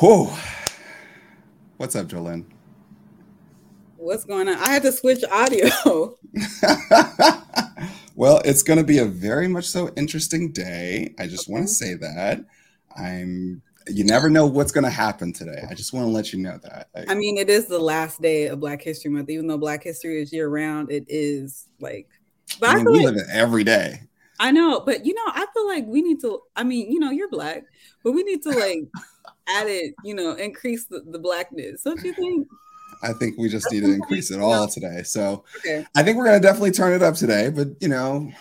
Whoa. What's up, Jolene? What's going on? I had to switch audio. well, it's going to be a very much so interesting day. I just okay. want to say that. I'm you never know what's going to happen today. I just want to let you know that. I, I mean, it is the last day of Black History Month. Even though Black History is year round, it is like. I, mean, we live it every day. I know, but you know, I feel like we need to. I mean, you know, you're black, but we need to like add it. You know, increase the, the blackness. Don't you think? I think we just need to increase it all today. So okay. I think we're gonna definitely turn it up today. But you know,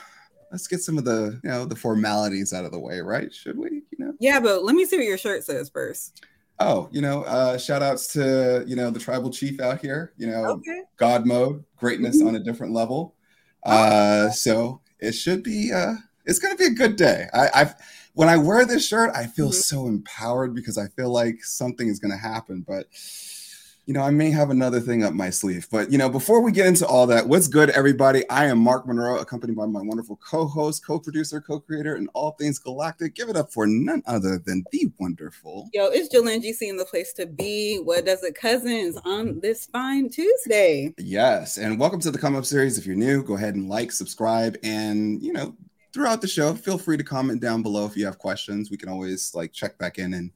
let's get some of the you know the formalities out of the way, right? Should we? You know. Yeah, but let me see what your shirt says first. Oh, you know, uh, shout outs to you know the tribal chief out here. You know, okay. God mode, greatness mm-hmm. on a different level. Uh, so it should be. Uh, it's gonna be a good day. I, I've when I wear this shirt, I feel mm-hmm. so empowered because I feel like something is gonna happen, but you know, I may have another thing up my sleeve. But, you know, before we get into all that, what's good, everybody? I am Mark Monroe, accompanied by my wonderful co host, co producer, co creator, and all things galactic. Give it up for none other than the wonderful. Yo, it's Jolene GC in the place to be. What does it, cousins, on this fine Tuesday? Yes. And welcome to the Come Up series. If you're new, go ahead and like, subscribe, and, you know, throughout the show, feel free to comment down below if you have questions. We can always like check back in and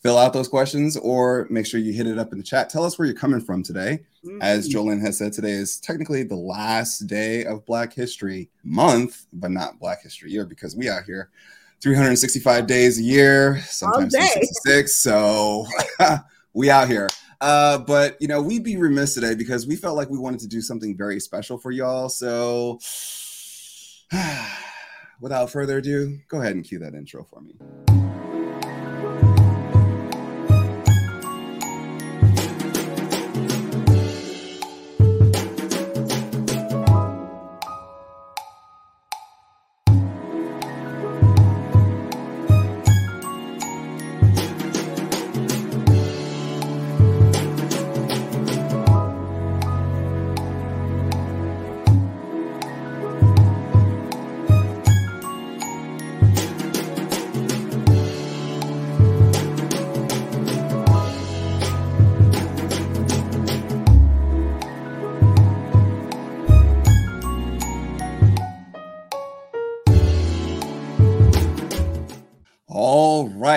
fill out those questions or make sure you hit it up in the chat. Tell us where you're coming from today. As Jolene has said, today is technically the last day of Black History Month, but not Black History Year because we out here 365 days a year, sometimes 366. So we out here. Uh, but you know, we'd be remiss today because we felt like we wanted to do something very special for y'all. So without further ado, go ahead and cue that intro for me.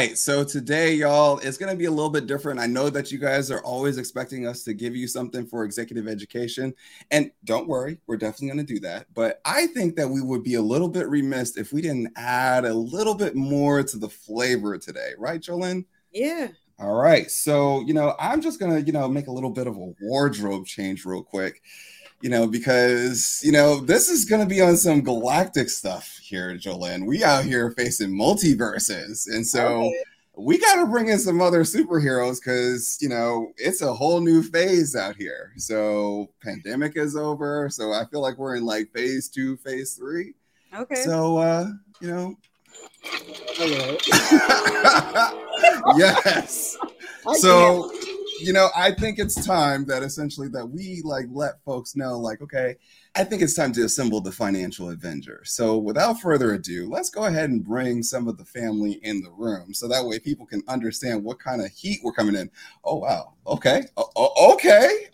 Right. So today, y'all, it's going to be a little bit different. I know that you guys are always expecting us to give you something for executive education. And don't worry, we're definitely going to do that. But I think that we would be a little bit remiss if we didn't add a little bit more to the flavor today. Right, Jolene? Yeah. All right. So, you know, I'm just going to, you know, make a little bit of a wardrobe change real quick you know, because you know this is going to be on some galactic stuff here, Jolene. We out here facing multiverses, and so okay. we got to bring in some other superheroes because you know it's a whole new phase out here. So pandemic is over, so I feel like we're in like phase two, phase three. Okay. So uh, you know. Hello. yes. so you know, I think it's time that essentially that we like let folks know, like, okay, I think it's time to assemble the financial Avenger. So without further ado, let's go ahead and bring some of the family in the room so that way people can understand what kind of heat we're coming in. Oh wow, okay, okay,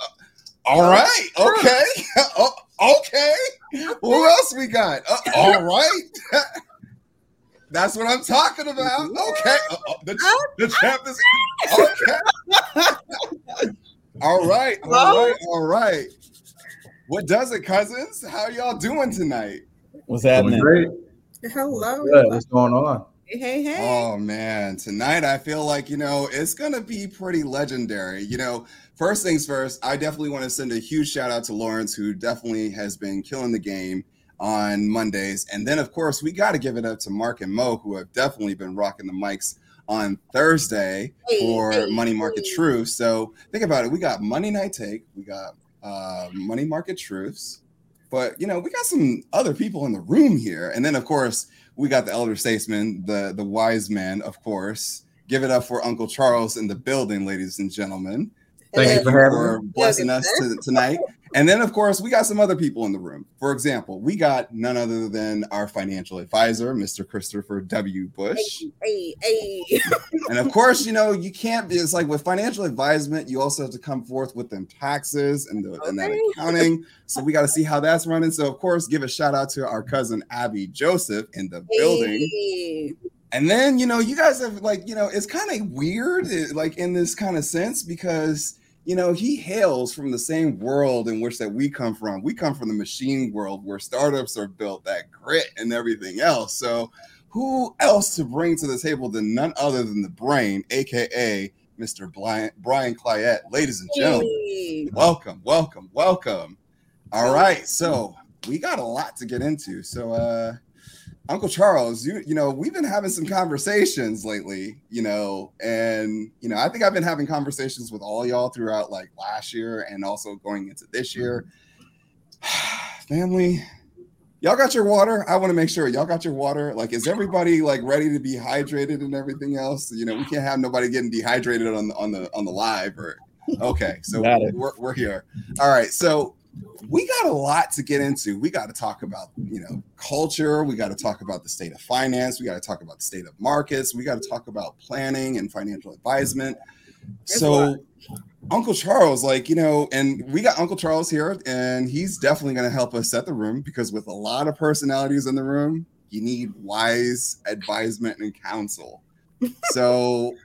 all right, okay, okay. Who else we got? Uh, all right. That's what I'm talking about. Okay. Uh, uh, the, the champ is okay. all right. All right. All right. What does it, cousins? How y'all doing tonight? What's happening? Great. Hello. What's, What's going on? Hey, hey. Oh man, tonight I feel like, you know, it's going to be pretty legendary. You know, first things first, I definitely want to send a huge shout out to Lawrence who definitely has been killing the game on Mondays. And then, of course, we got to give it up to Mark and Mo, who have definitely been rocking the mics on Thursday for hey, Money Market hey. Truth. So think about it. We got Money Night Take, we got uh, Money Market Truths, but you know, we got some other people in the room here. And then, of course, we got the elder statesman, the the wise man, of course. Give it up for Uncle Charles in the building, ladies and gentlemen. Thank, Thank you for, for blessing us to, tonight. And then, of course, we got some other people in the room. For example, we got none other than our financial advisor, Mr. Christopher W. Bush. Hey, hey, hey. and of course, you know, you can't be, it's like with financial advisement, you also have to come forth with them taxes and, the, and that accounting. So we got to see how that's running. So, of course, give a shout out to our cousin Abby Joseph in the building. Hey. And then, you know, you guys have like, you know, it's kind of weird, eh, like in this kind of sense, because you know he hails from the same world in which that we come from. We come from the machine world where startups are built, that grit and everything else. So, who else to bring to the table than none other than the brain, aka Mr. Brian Brian Collette, ladies and gentlemen. Hey. Welcome, welcome, welcome. All right, so we got a lot to get into. So, uh, Uncle Charles, you you know we've been having some conversations lately, you know, and you know I think I've been having conversations with all y'all throughout like last year and also going into this year. Mm-hmm. Family, y'all got your water. I want to make sure y'all got your water. Like, is everybody like ready to be hydrated and everything else? You know, we can't have nobody getting dehydrated on the on the on the live or okay. So we're, we're here. All right. So we got a lot to get into. We got to talk about, you know, culture. We got to talk about the state of finance. We got to talk about the state of markets. We got to talk about planning and financial advisement. There's So. Uncle Charles, like, you know, and we got Uncle Charles here, and he's definitely going to help us set the room because with a lot of personalities in the room, you need wise advisement and counsel. So,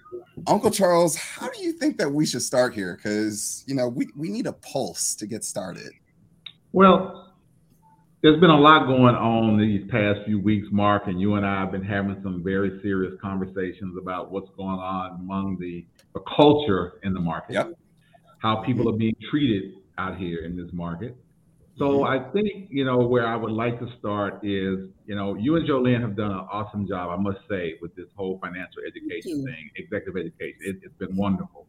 Uncle Charles, how do you think that we should start here? Because, you know, we, we need a pulse to get started. Well, there's been a lot going on these past few weeks, Mark, and you and I have been having some very serious conversations about what's going on among the, the culture in the market, Yep. how people are being treated out here in this market. So mm-hmm. I think, you know, where I would like to start is, you know, you and Jolene have done an awesome job, I must say, with this whole financial education thing, executive education. It, it's been wonderful.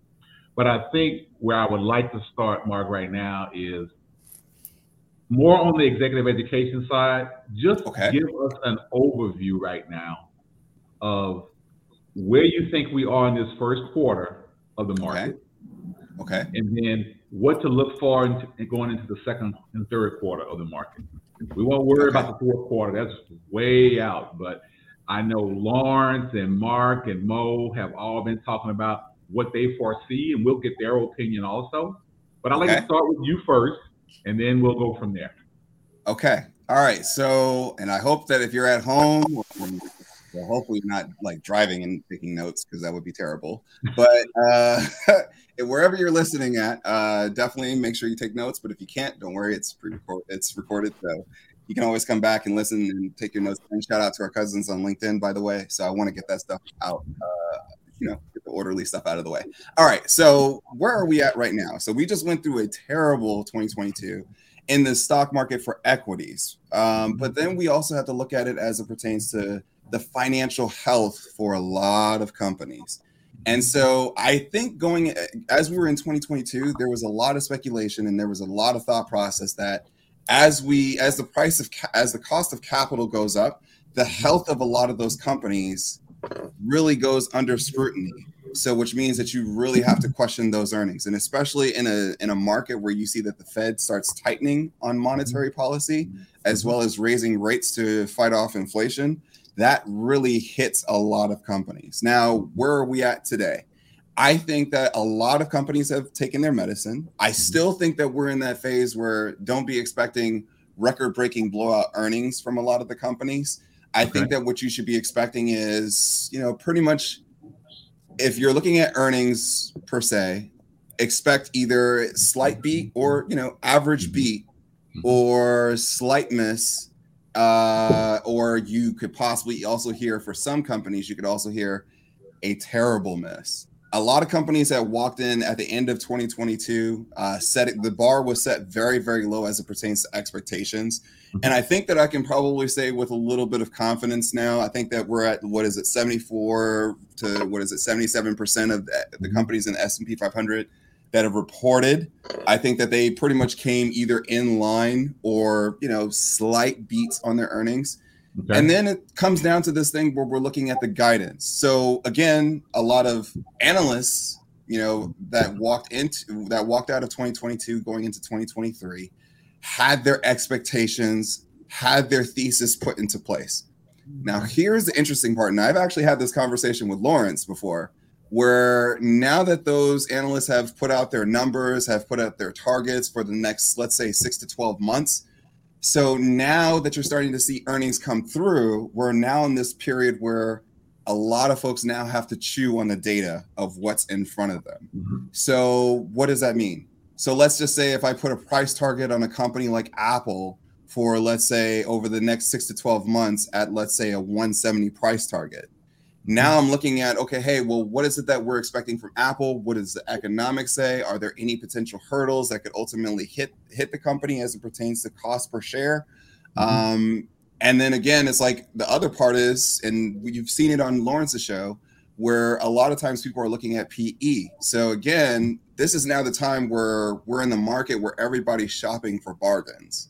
But I think where I would like to start, Mark, right now is more on the executive education side. Just Okay. give us an overview right now of where you think we are in this first quarter of the market, Okay. and then what to look for into, going into the second and third quarter of the market. We won't worry Okay. about the fourth quarter; that's way out. But I know Lawrence and Mark and Mo have all been talking about what they foresee, and we'll get their opinion also. But I'd like Okay. to start with you first, and then we'll go from there. Okay. All right. So, and I hope that if you're at home, well, hopefully not like driving and taking notes because that would be terrible. But uh, wherever you're listening at, uh, definitely make sure you take notes. But if you can't, don't worry. It's pre-record. It's recorded, so you can always come back and listen and take your notes. And shout out to our cousins on LinkedIn, by the way. So I want to get that stuff out. Uh, you know, get the orderly stuff out of the way. All right. So where are we at right now? So we just went through a terrible 2022 in the stock market for equities. Um, but then we also have to look at it as it pertains to the financial health for a lot of companies. And so I think going as we were in 2022, there was a lot of speculation and there was a lot of thought process that as we as the price of as the cost of capital goes up, the health of a lot of those companies really goes under scrutiny. So which means that you really have to question those earnings. And especially in a in a market where you see that the Fed starts tightening on monetary policy as mm-hmm. well as raising rates to fight off inflation, that really hits a lot of companies. Now, where are we at today? I think that a lot of companies have taken their medicine. I mm-hmm. still think that we're in that phase where don't be expecting record breaking blowout earnings from a lot of the companies. I think that what you should be expecting is, you know, pretty much if you're looking at earnings per se, expect either slight beat or, you know, average mm-hmm. beat mm-hmm. or slight miss uh, or you could possibly also hear for some companies, you could also hear a terrible miss. A lot of companies that walked in at the end of 2022 uh, set it, the bar was set very, very low as it pertains to expectations. And I think that I can probably say with a little bit of confidence now, I think that we're at what is it, 74 to what is it, 77% of the, the companies in the S&P 500 that have reported. I think that they pretty much came either in line or you know slight beats on their earnings. Okay. And then it comes down to this thing where we're looking at the guidance. So again, a lot of analysts you know, that walked into that walked out of 2022 going into 2023 had their expectations, had their thesis put into place. Now, here's the interesting part, and I've actually had this conversation with Lawrence before, where now that those analysts have put out their numbers, have put out their targets for the next, let's say, six to 12 months. So now that you're starting to see earnings come through, we're now in this period where a lot of folks now have to chew on the data of what's in front of them. Mm-hmm. So, what does that mean? So, let's just say if I put a price target on a company like Apple for, let's say, over the next six to 12 months at, let's say, a 170 price target. Now I'm looking at, okay, hey, well, what is it that we're expecting from Apple? What does the economics say? Are there any potential hurdles that could ultimately hit hit the company as it pertains to cost per share? Mm-hmm. Um, and then again, it's like the other part is, and you've seen it on Lawrence's show, where a lot of times people are looking at PE. So again, this is now the time where we're in the market where everybody's shopping for bargains.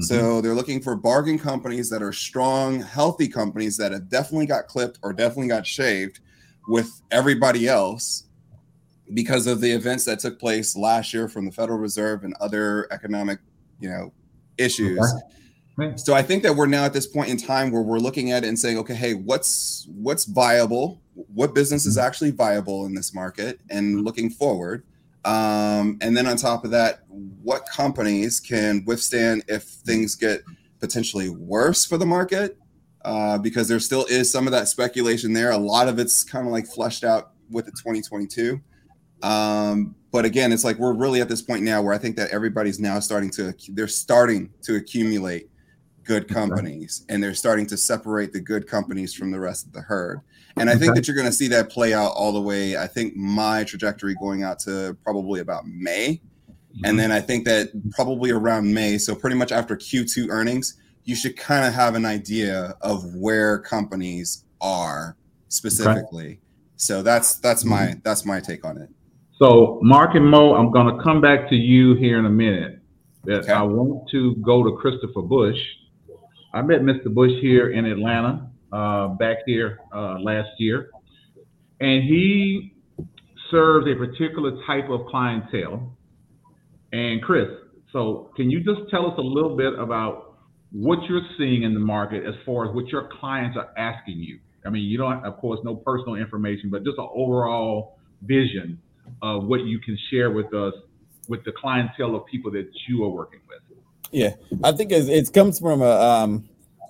Mm-hmm. So they're looking for bargain companies that are strong, healthy companies that have definitely got clipped or definitely got shaved with everybody else because of the events that took place last year from the Federal Reserve and other economic, you know, issues. Okay. Right. So I think that we're now at this point in time where we're looking at it and saying, okay, hey, what's what's viable? What business is mm-hmm. actually viable in this market and looking forward? Um, and then on top of that, what companies can withstand if things get potentially worse for the market? Uh, because there still is some of that speculation there. A lot of it's kind of like flushed out with the 2022. Um, but again, it's like we're really at this point now where I think that everybody's now starting to they're starting to accumulate good companies and they're starting to separate the good companies from the rest of the herd. And I think that you're going to see that play out all the way. I think my trajectory going out to probably about May. And mm-hmm. then I think that probably around May, so pretty much after Q2 earnings, you should kind of have an idea of where companies are specifically. Okay. So that's that's my mm-hmm. that's my take on it. So Mark and Mo, I'm going to come back to you here in a minute. That okay. I want to go to Christopher Bush I met Mr. Bush here in Atlanta uh, back here uh, last year, and he serves a particular type of clientele. And Chris, so can you just tell us a little bit about what you're seeing in the market as far as what your clients are asking you? I mean, you don't, of course, no personal information, but just an overall vision of what you can share with us with the clientele of people that you are working with. Yeah, I think it comes from a um,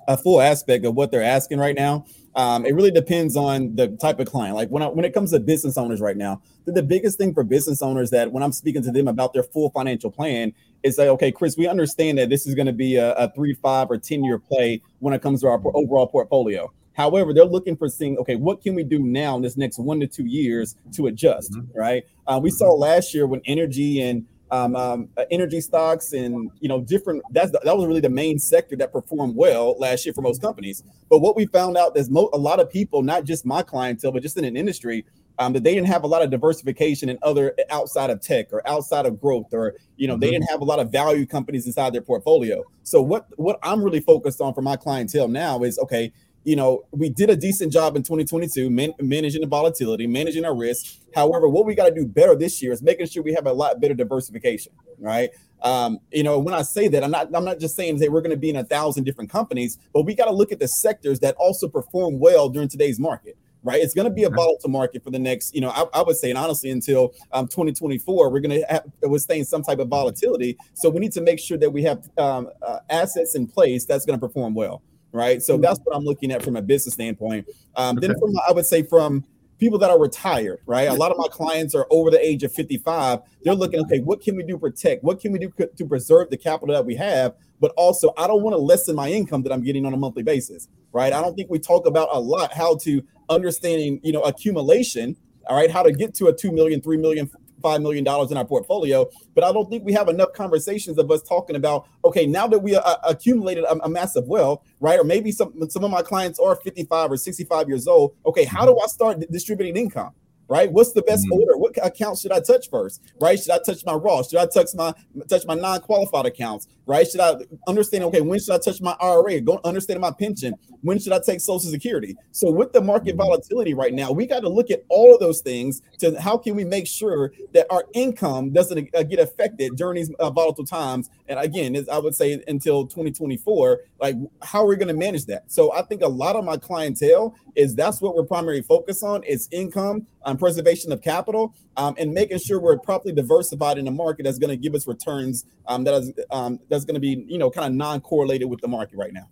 a full aspect of what they're asking right now. Um, it really depends on the type of client. Like when I, when it comes to business owners right now, the, the biggest thing for business owners that when I'm speaking to them about their full financial plan is like, okay, Chris, we understand that this is going to be a, a three, five, or ten year play when it comes to our overall portfolio. However, they're looking for seeing, okay, what can we do now in this next one to two years to adjust, mm-hmm. right? Uh, we saw last year when energy and um, um, uh, energy stocks and you know different that's that was really the main sector that performed well last year for most companies but what we found out is mo- a lot of people not just my clientele but just in an industry um, that they didn't have a lot of diversification in other outside of tech or outside of growth or you know mm-hmm. they didn't have a lot of value companies inside their portfolio so what what i'm really focused on for my clientele now is okay you know, we did a decent job in 2022 man- managing the volatility, managing our risk. However, what we got to do better this year is making sure we have a lot better diversification, right? Um, you know, when I say that, I'm not I'm not just saying that we're going to be in a thousand different companies, but we got to look at the sectors that also perform well during today's market right? It's going to be a volatile market for the next, you know, I, I would say, and honestly, until um, 2024, we're going to have withstand some type of volatility. So we need to make sure that we have um, uh, assets in place that's going to perform well right? So mm-hmm. that's what I'm looking at from a business standpoint. Um, okay. Then from I would say from people that are retired, right? A lot of my clients are over the age of 55. They're looking, okay, what can we do to protect? What can we do to preserve the capital that we have? But also, I don't want to lessen my income that I'm getting on a monthly basis, right? I don't think we talk about a lot how to understanding, you know, accumulation, all right, how to get to a 2 million, 3 million, five million dollars in our portfolio. But I don't think we have enough conversations of us talking about okay, now that we uh, accumulated a, a, massive wealth, right? Or maybe some some of my clients are 55 or 65 years old. Okay, how do I start distributing income? Right? What's the best mm-hmm. order? What account should I touch first, right? Should I touch my Roth? Should I touch my touch my non-qualified accounts, right? Should I understand? Okay, when should I touch my IRA? Go understand my pension. When should I take Social Security? So with the market mm-hmm. volatility right now, we got to look at all of those things to how can we make sure that our income doesn't uh, get affected during these uh, volatile times. And again, as I would say until 2024, like how are we going to manage that? So I think a lot of my clientele is that's what we're primarily focused on is income um, preservation of capital um, and making sure we're properly diversified in a market that's going to give us returns um, that is um, that's going to be you know kind of non-correlated with the market right now.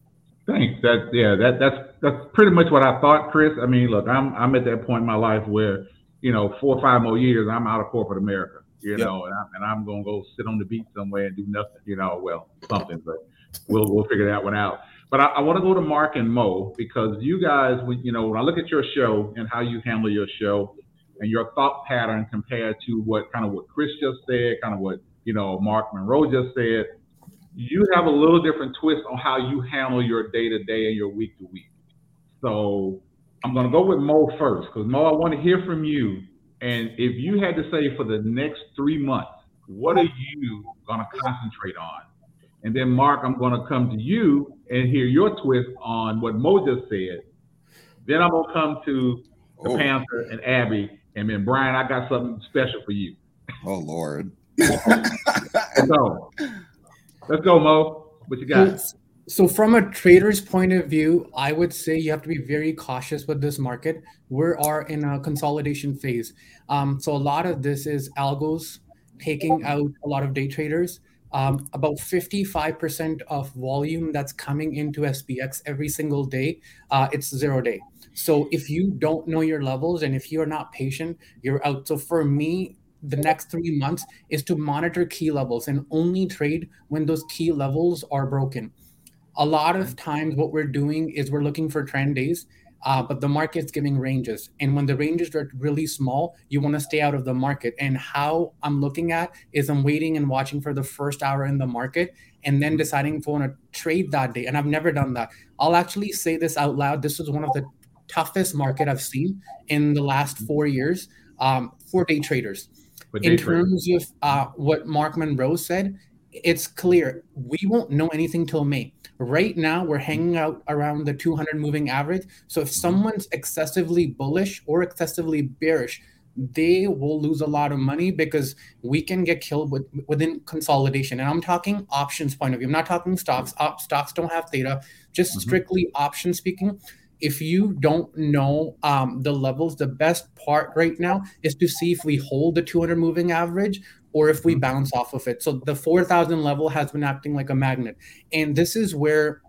Thanks. That yeah, that that's that's pretty much what I thought, Chris. I mean, look, I'm I'm at that point in my life where you know four or five more years I'm out of corporate America, you yep. know, and I'm, and I'm gonna go sit on the beach somewhere and do nothing, you know, well something, but we'll we'll figure that one out. But I, I want to go to Mark and Mo because you guys, when you know, when I look at your show and how you handle your show, and your thought pattern compared to what kind of what Chris just said, kind of what you know Mark Monroe just said, you have a little different twist on how you handle your day to day and your week to week. So I'm going to go with Mo first because Mo, I want to hear from you. And if you had to say for the next three months, what are you going to concentrate on? And then Mark, I'm going to come to you and hear your twist on what Mo just said. Then I'm going to come to the oh. Panther and Abby and then Brian, I got something special for you. Oh Lord. Let's go. Let's go, Mo. What you got? So, from a trader's point of view, I would say you have to be very cautious with this market. We are in a consolidation phase. Um, so, a lot of this is algos taking out a lot of day traders. Um, about 55% of volume that's coming into SPX every single day, uh, it's zero day. So if you don't know your levels and if you're not patient, you're out. So for me, the next three months is to monitor key levels and only trade when those key levels are broken. A lot of times, what we're doing is we're looking for trend days, uh, but the market's giving ranges. And when the ranges are really small, you want to stay out of the market. And how I'm looking at is I'm waiting and watching for the first hour in the market and then deciding if I want to trade that day. And I've never done that. I'll actually say this out loud. This was one of the toughest market I've seen in the last four years um, for day traders. In terms of uh, what Mark Monroe said, it's clear we won't know anything till May. Right now, we're hanging out around the 200 moving average. So if someone's excessively bullish or excessively bearish, they will lose a lot of money because we can get killed with, within consolidation. And I'm talking options point of view. I'm not talking stocks. Op, stocks don't have theta, Just mm-hmm. strictly option speaking if you don't know um, the levels, the best part right now is to see if we hold the 200 moving average or if we mm-hmm. bounce off of it. So the 4,000 level has been acting like a magnet. And this is where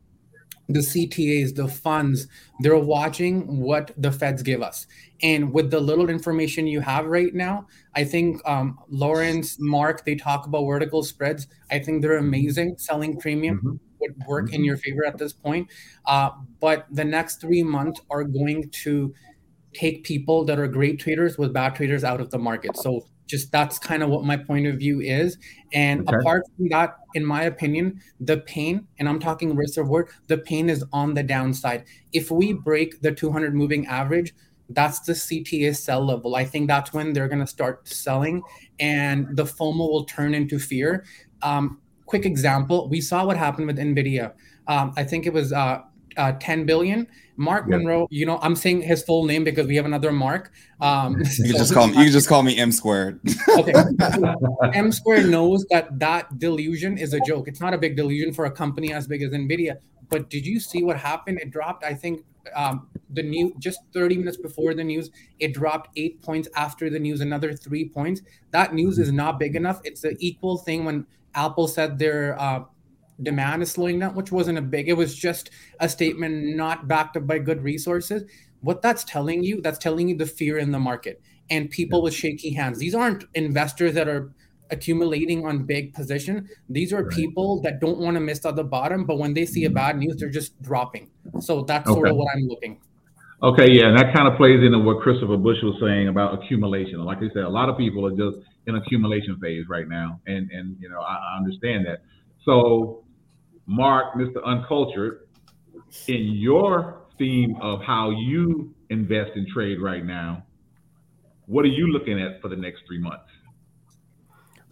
the CTAs, the funds, they're watching what the feds give us. And with the little information you have right now, I think um, Lawrence, Mark, they talk about vertical spreads. I think they're amazing, selling premium. Mm-hmm would work in mm-hmm. your favor at this point. Uh, but the next three months are going to take people that are great traders with bad traders out of the market. So just that's kind of what my point of view is. And okay. apart from that, in my opinion, the pain, and I'm talking risk reward, the pain is on the downside. If we break the 200 moving average, that's the CTA sell level. I think that's when they're going to start selling and the FOMO will turn into fear. Um, quick example, we saw what happened with NVIDIA. Um, I think it was uh, uh, 10 billion. Mark yeah. Monroe, you know, I'm saying his full name because we have another Mark. Um, you can just call me. You just call me M squared. okay, M squared knows that that dilution is a joke. It's not a big dilution for a company as big as Nvidia. But did you see what happened? It dropped. I think um, the new just 30 minutes before the news. It dropped eight points after the news, another three points. That news is not big enough. It's the equal thing when Apple said their uh, demand is slowing down, which wasn't a big, it was just a statement not backed up by good resources. What that's telling you, that's telling you the fear in the market and people with shaky hands. These aren't investors that are accumulating on big position. These are right. people that don't want to miss at the bottom, but when they see a mm-hmm. bad news, they're just dropping. So that's okay. sort of what I'm looking. Okay, yeah, and that kind of plays into what Christopher Bush was saying about accumulation. Like I said, a lot of people are just in accumulation phase right now, and and you know I, I understand that. So, Mark, Mr. Uncultured, in your theme of how you invest and trade right now, what are you looking at for the next three months?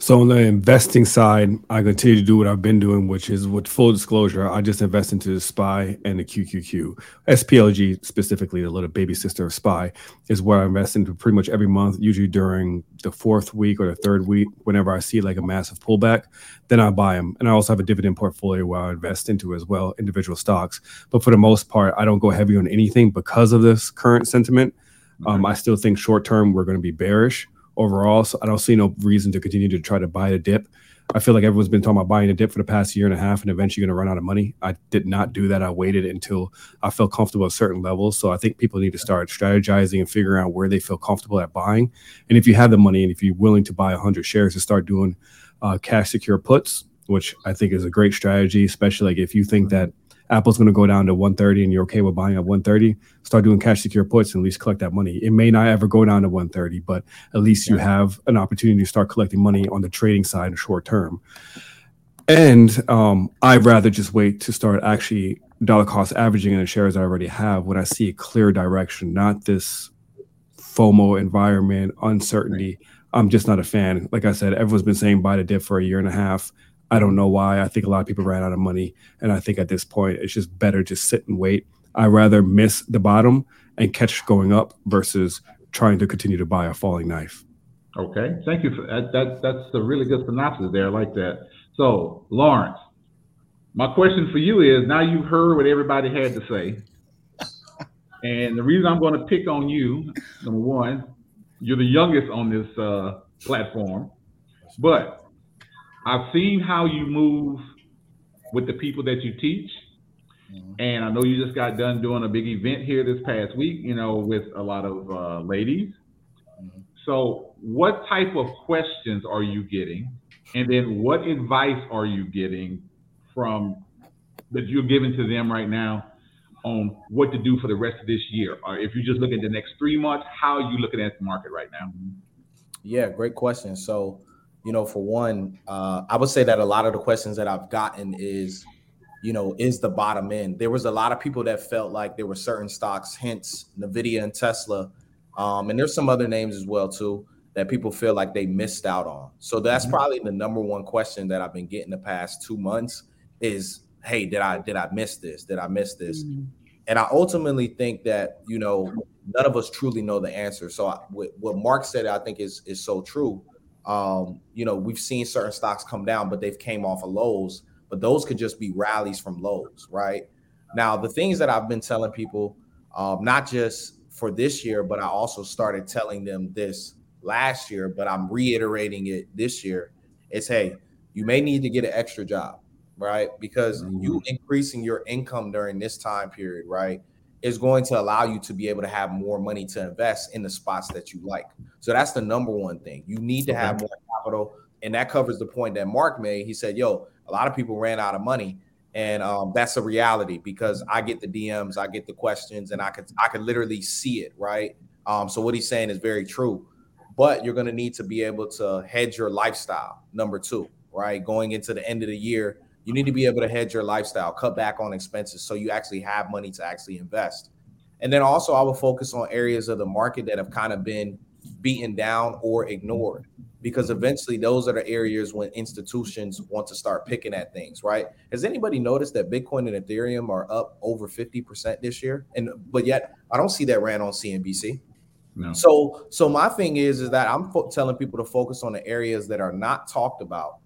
So on the investing side, I continue to do what I've been doing, which is with full disclosure, I just invest into the SPY and the QQQ. SPLG specifically, the little baby sister of SPY, is where I invest into pretty much every month, usually during the fourth week or the third week, whenever I see like a massive pullback, then I buy them. And I also have a dividend portfolio where I invest into as well, individual stocks. But for the most part, I don't go heavy on anything because of this current sentiment. Um, I still think short term we're going to be bearish overall. So I don't see no reason to continue to try to buy a dip. I feel like everyone's been talking about buying a dip for the past year and a half and eventually going to run out of money. I did not do that. I waited until I felt comfortable at certain levels. So I think people need to start strategizing and figuring out where they feel comfortable at buying. And if you have the money and if you're willing to buy 100 shares to start doing uh, cash secure puts, which I think is a great strategy, especially like if you think that Apple's going to go down to 130 and you're okay with buying at 130, start doing cash secure puts and at least collect that money. It may not ever go down to 130, but at least you have an opportunity to start collecting money on the trading side in short term. And um, I'd rather just wait to start actually dollar cost averaging in the shares I already have when I see a clear direction, not this FOMO environment, uncertainty. I'm just not a fan. Like I said, everyone's been saying buy the dip for a year and a half. I don't know why. I think a lot of people ran out of money. And I think at this point, it's just better to sit and wait. I rather miss the bottom and catch going up versus trying to continue to buy a falling knife. Okay. Thank you. For that, that, that's a really good synopsis there. I like that. So, Lawrence, my question for you is now you've heard what everybody had to say. And the reason I'm going to pick on you, number one, you're the youngest on this uh, platform, but I've seen how you move with the people that you teach. Mm-hmm. And I know you just got done doing a big event here this past week, you know, with a lot of uh, ladies. Mm-hmm. So, what type of questions are you getting? And then, what advice are you getting from that you're giving to them right now on what to do for the rest of this year? Or if you just look at the next three months, how are you looking at the market right now? Yeah, great question. So, you know, for one, uh, I would say that a lot of the questions that I've gotten is, you know, is the bottom end. There was a lot of people that felt like there were certain stocks, hence Nvidia and Tesla, um, and there's some other names as well too that people feel like they missed out on. So that's mm-hmm. probably the number one question that I've been getting the past two months is, hey, did I did I miss this? Did I miss this? Mm-hmm. And I ultimately think that you know none of us truly know the answer. So I, what Mark said, I think is is so true um, you know, we've seen certain stocks come down, but they've came off of lows. But those could just be rallies from lows, right? Now, the things that I've been telling people, um, not just for this year, but I also started telling them this last year, but I'm reiterating it this year. Is hey, you may need to get an extra job, right? Because mm-hmm. you increasing your income during this time period, right? Is going to allow you to be able to have more money to invest in the spots that you like. So that's the number one thing. You need to have more capital. And that covers the point that Mark made. He said, yo, a lot of people ran out of money. And um, that's a reality because I get the DMs, I get the questions, and I could I could literally see it, right? Um, so what he's saying is very true. But you're gonna need to be able to hedge your lifestyle, number two, right? Going into the end of the year, you need to be able to hedge your lifestyle, cut back on expenses so you actually have money to actually invest. And then also, I will focus on areas of the market that have kind of been beaten down or ignored because eventually those are the areas when institutions want to start picking at things, right? Has anybody noticed that Bitcoin and Ethereum are up over 50% this year? And but yet I don't see that ran on CNBC. No. So so my thing is is that I'm fo- telling people to focus on the areas that are not talked about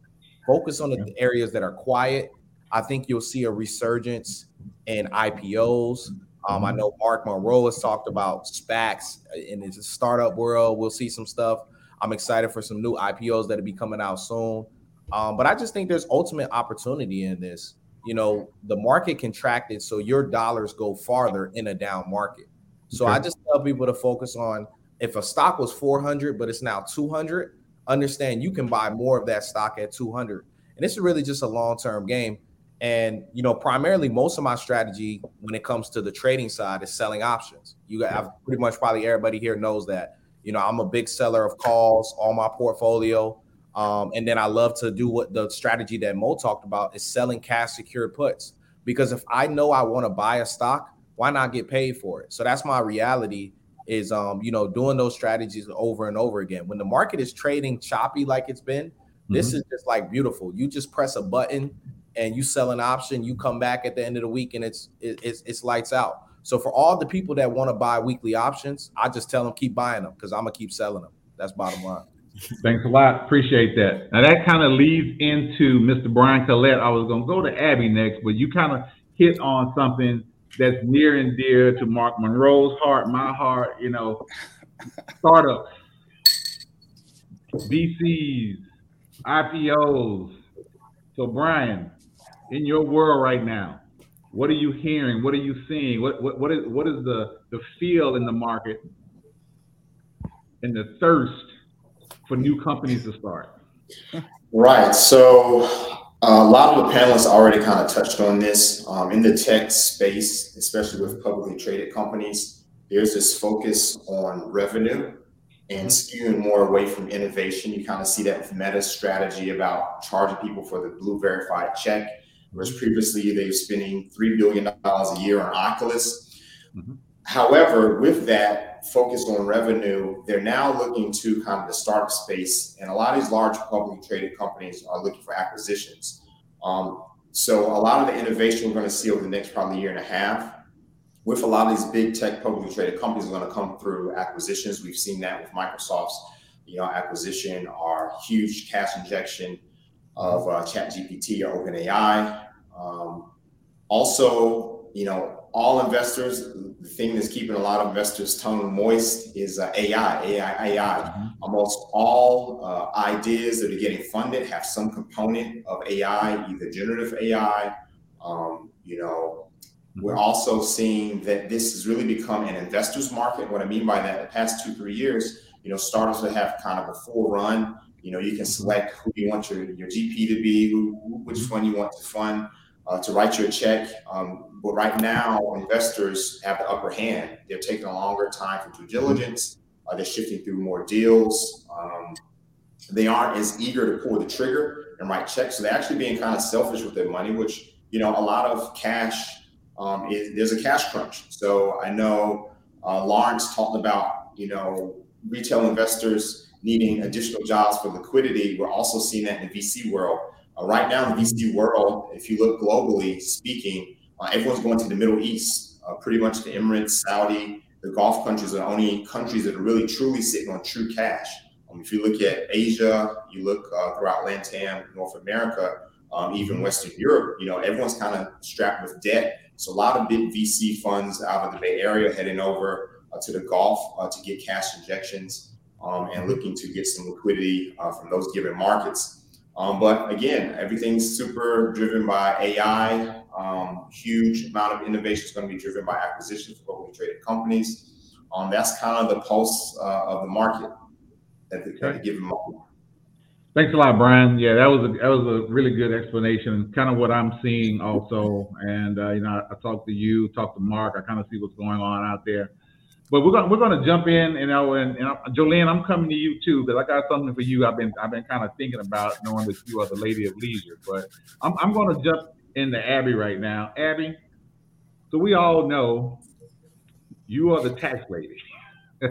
Focus on the areas that are quiet. I think you'll see a resurgence in IPOs. Um, I mm-hmm. know Mark Monroe has talked about SPACs in the startup world. We'll see some stuff. I'm excited for some new IPOs that'll be coming out soon. Um, but I just think there's ultimate opportunity in this. You know, the market contracted, so your dollars go farther in a down market. So okay. I just tell people to focus on if a stock was 400, but it's now 200, understand you can buy more of that stock at 200. And this is really just a long term game. And you know, primarily, most of my strategy when it comes to the trading side is selling options. You got I've pretty much probably everybody here knows that. You know, I'm a big seller of calls on my portfolio. Um, and then I love to do what the strategy that Mo talked about is selling cash secured puts. Because if I know I want to buy a stock, why not get paid for it? So that's my reality is um, you know, doing those strategies over and over again. When the market is trading choppy like it's been, mm-hmm. this is just like beautiful. You just press a button and you sell an option, you come back at the end of the week and it's it's it's lights out. So for all the people that want to buy weekly options, I just tell them keep buying them because I'm gonna keep selling them. That's bottom line. Thanks a lot. Appreciate that. Now that kind of leads into Mr. Brian Collette. I was gonna go to Abby next, but you kind of hit on something that's near and dear to Mark Monroe's heart, my heart, you know, startups, VCs, IPOs. So Brian, in your world right now, what are you hearing? What are you seeing? What what, what is what is the the feel in the market and the thirst for new companies to start? Right. So uh, a lot of the panelists already kind of touched on this. Um, in the tech space, especially with publicly traded companies, there's this focus on revenue and skewing more away from innovation. You kind of see that with Meta's strategy about charging people for the blue verified check, whereas previously they were spending $3 billion a year on Oculus. Mm-hmm. However, with that focus on revenue, they're now looking to kind of the startup space, and a lot of these large publicly traded companies are looking for acquisitions. Um, so a lot of the innovation we're going to see over the next probably year and a half, with a lot of these big tech publicly traded companies, are going to come through acquisitions. We've seen that with Microsoft's, you know, acquisition, our huge cash injection of uh, ChatGPT or OpenAI. Um, also, you know, all investors, the thing that's keeping a lot of investors' tongue moist is uh, AI, AI, AI. Mm-hmm. Almost all uh, ideas that are getting funded have some component of AI, either generative AI. Um, you know, mm-hmm. we're also seeing that this has really become an investor's market. What I mean by that, the past two, three years, you know, startups that have kind of a full run. You know, you can mm-hmm. select who you want your, your GP to be, who, which mm-hmm. one you want to fund, uh, to write you a check. Um, but right now, investors have the upper hand. They're taking a longer time for due diligence. Uh, they're shifting through more deals. Um, they aren't as eager to pull the trigger and write checks. So they're actually being kind of selfish with their money, which, you know, a lot of cash um, is there's a cash crunch. So I know uh, Lawrence talked about, you know, retail investors needing additional jobs for liquidity. We're also seeing that in the VC world. Uh, right now, the VC world, if you look globally speaking, uh, everyone's going to the Middle East, uh, pretty much the Emirates, Saudi, the Gulf countries are the only countries that are really truly sitting on true cash. Um, if you look at Asia, you look uh, throughout LATAM, North America, um, even Western Europe, you know, everyone's kind of strapped with debt. So a lot of big VC funds out of the Bay Area heading over uh, to the Gulf uh, to get cash injections um, and looking to get some liquidity from those given markets. Um, but again, everything's super driven by AI. Um, huge amount of innovation is going to be driven by acquisitions for publicly traded companies. Um, that's kind of the pulse uh, of the market at the, at the given moment. Thanks a lot, Brian. Yeah, that was a that was a really good explanation. Kind of what I'm seeing also. And uh, you know, I, I talked to you, talked to Mark. I kind of see what's going on out there. But we're gonna we're gonna jump in, and I and, and Jolene, I'm coming to you too because I got something for you. I've been I've been kind of thinking about knowing that you are the lady of leisure, but I'm I'm gonna jump into Abby right now. Abby, so we all know you are the tax lady.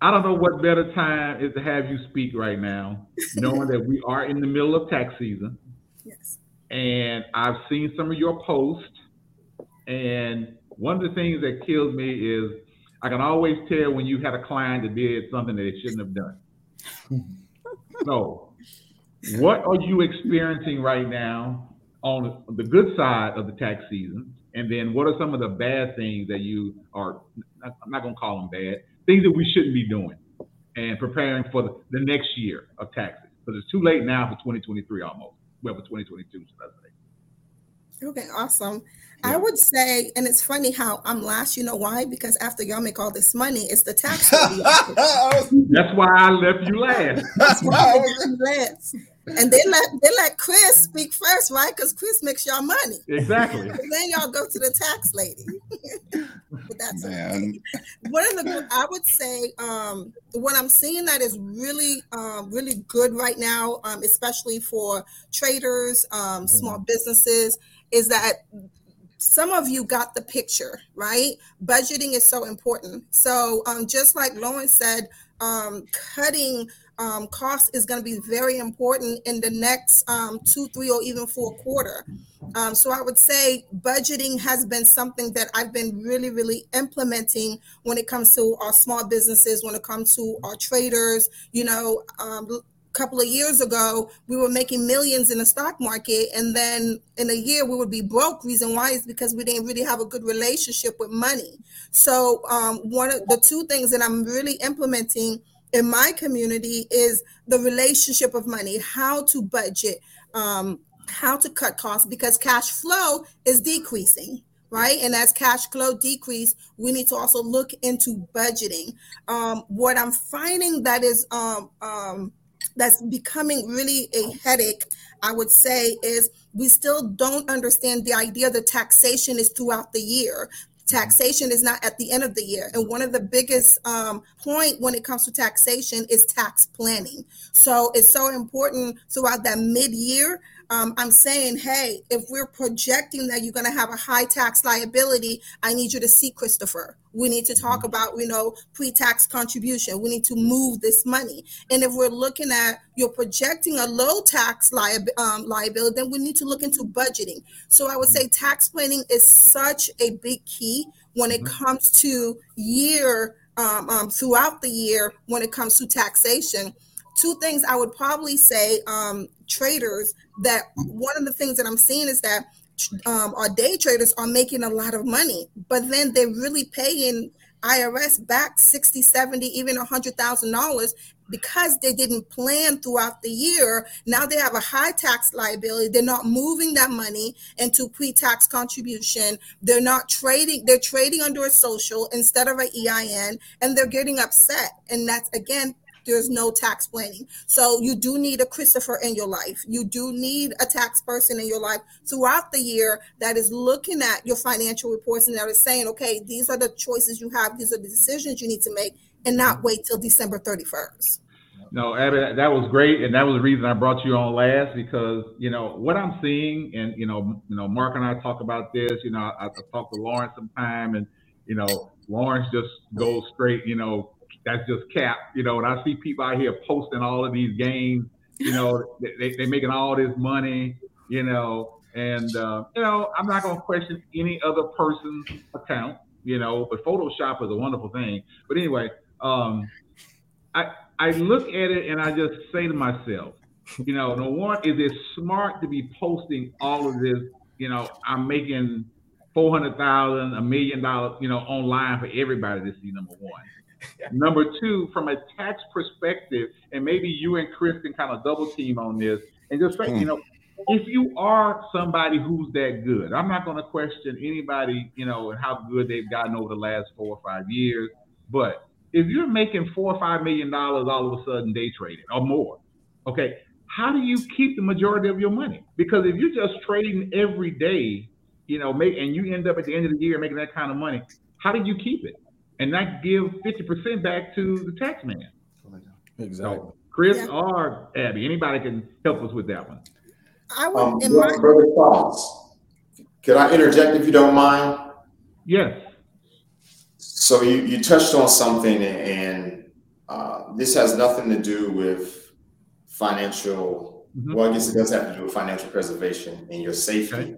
I don't know what better time is to have you speak right now, knowing that we are in the middle of tax season. Yes. And I've seen some of your posts, and one of the things that kills me is I can always tell when you had a client that did something that they shouldn't have done. so, what are you experiencing right now on the good side of the tax season? And then what are some of the bad things that you are, I'm not going to call them bad, things that we shouldn't be doing and preparing for the, the next year of taxes? Because it's too late now for 2023 almost. Well, for 2022, should I say. Okay, awesome. I would say, and it's funny how I'm last. You know why? Because after y'all make all this money, it's the tax. That's why I left you last. That's why I was last. And they let they let Chris speak first, right? Because Chris makes y'all money. Exactly. And then y'all go to the tax lady. but that's Man. one of the I would say um, what I'm seeing that is really um, really good right now, um, especially for traders, um, small mm-hmm. businesses, is that some of you got the picture, right? Budgeting is so important. So, um, just like Lauren said, um, cutting um, costs is going to be very important in the next um, two, three, or even four quarter. Um, so I would say budgeting has been something that I've been really, really implementing when it comes to our small businesses, when it comes to our traders. You know, um, couple of years ago we were making millions in the stock market and then in a year we would be broke reason why is because we didn't really have a good relationship with money so um, one of the two things that i'm really implementing in my community is the relationship of money how to budget um, how to cut costs because cash flow is decreasing right? And as cash flow decrease, we need to also look into budgeting. Um, what I'm finding that is um, um, that's becoming really a headache, I would say, is we still don't understand the idea that taxation is throughout the year taxation is not at the end of the year and one of the biggest um, point when it comes to taxation is tax planning so it's so important throughout that mid-year um, I'm saying, hey, if we're projecting that you're going to have a high tax liability, I need you to see Christopher. We need to talk about, you know, pre-tax contribution. We need to move this money. And if we're looking at you're projecting a low tax li- um, liability, then we need to look into budgeting. So I would say tax planning is such a big key when it mm-hmm. comes to year um, um, throughout the year when it comes to taxation two things I would probably say um, traders that one of the things that I'm seeing is that um, our day traders are making a lot of money, but then they're really paying IRS back 60, 70, even $100,000 because they didn't plan throughout the year. Now they have a high tax liability. They're not moving that money into pre-tax contribution. They're not trading. They're trading under a social instead of an EIN, and they're getting upset. And that's again there's no tax planning. So you do need a Christopher in your life. You do need a tax person in your life throughout the year that is looking at your financial reports and that is saying, okay, these are the choices you have, these are the decisions you need to make, and not mm-hmm. wait till December 31st. No, Abby, that was great, and that was the reason I brought you on last because you know what I'm seeing, and you know, you know, Mark and I talk about this. You know, I, I talk to Lawrence sometime, and you know, Lawrence just goes straight, you know, that's just cap, you know. And I see people out here posting all of these games, you know, they, they're making all this money, you know, and uh, you know, I'm not gonna question any other person's account, you know, but Photoshop is a wonderful thing. But anyway, um, I I look at it and I just say to myself, you know, no one is it smart to be posting all of this, you know, I'm making four hundred thousand, a million dollars, you know, online for everybody to see. Number one, Number two, from a tax perspective, and maybe you and Chris can kind of double team on this and just say, mm. you know, if you are somebody who's that good, I'm not going to question anybody, you know, and how good they've gotten over the last four or five years. But if you're making four or five million dollars all of a sudden day trading or more, okay, how do you keep the majority of your money? Because if you're just trading every day, you know, make and you end up at the end of the year making that kind of money, how do you keep it? And not give 50% back to the tax man. Exactly. So Chris yeah. or Abby, anybody can help us with that one. I would, um, my- Brother Charles, could I interject if you don't mind? Yes. So you, you touched on something, and uh, this has nothing to do with financial. Mm-hmm. Well, I guess it does have to do with financial preservation and your safety. Okay.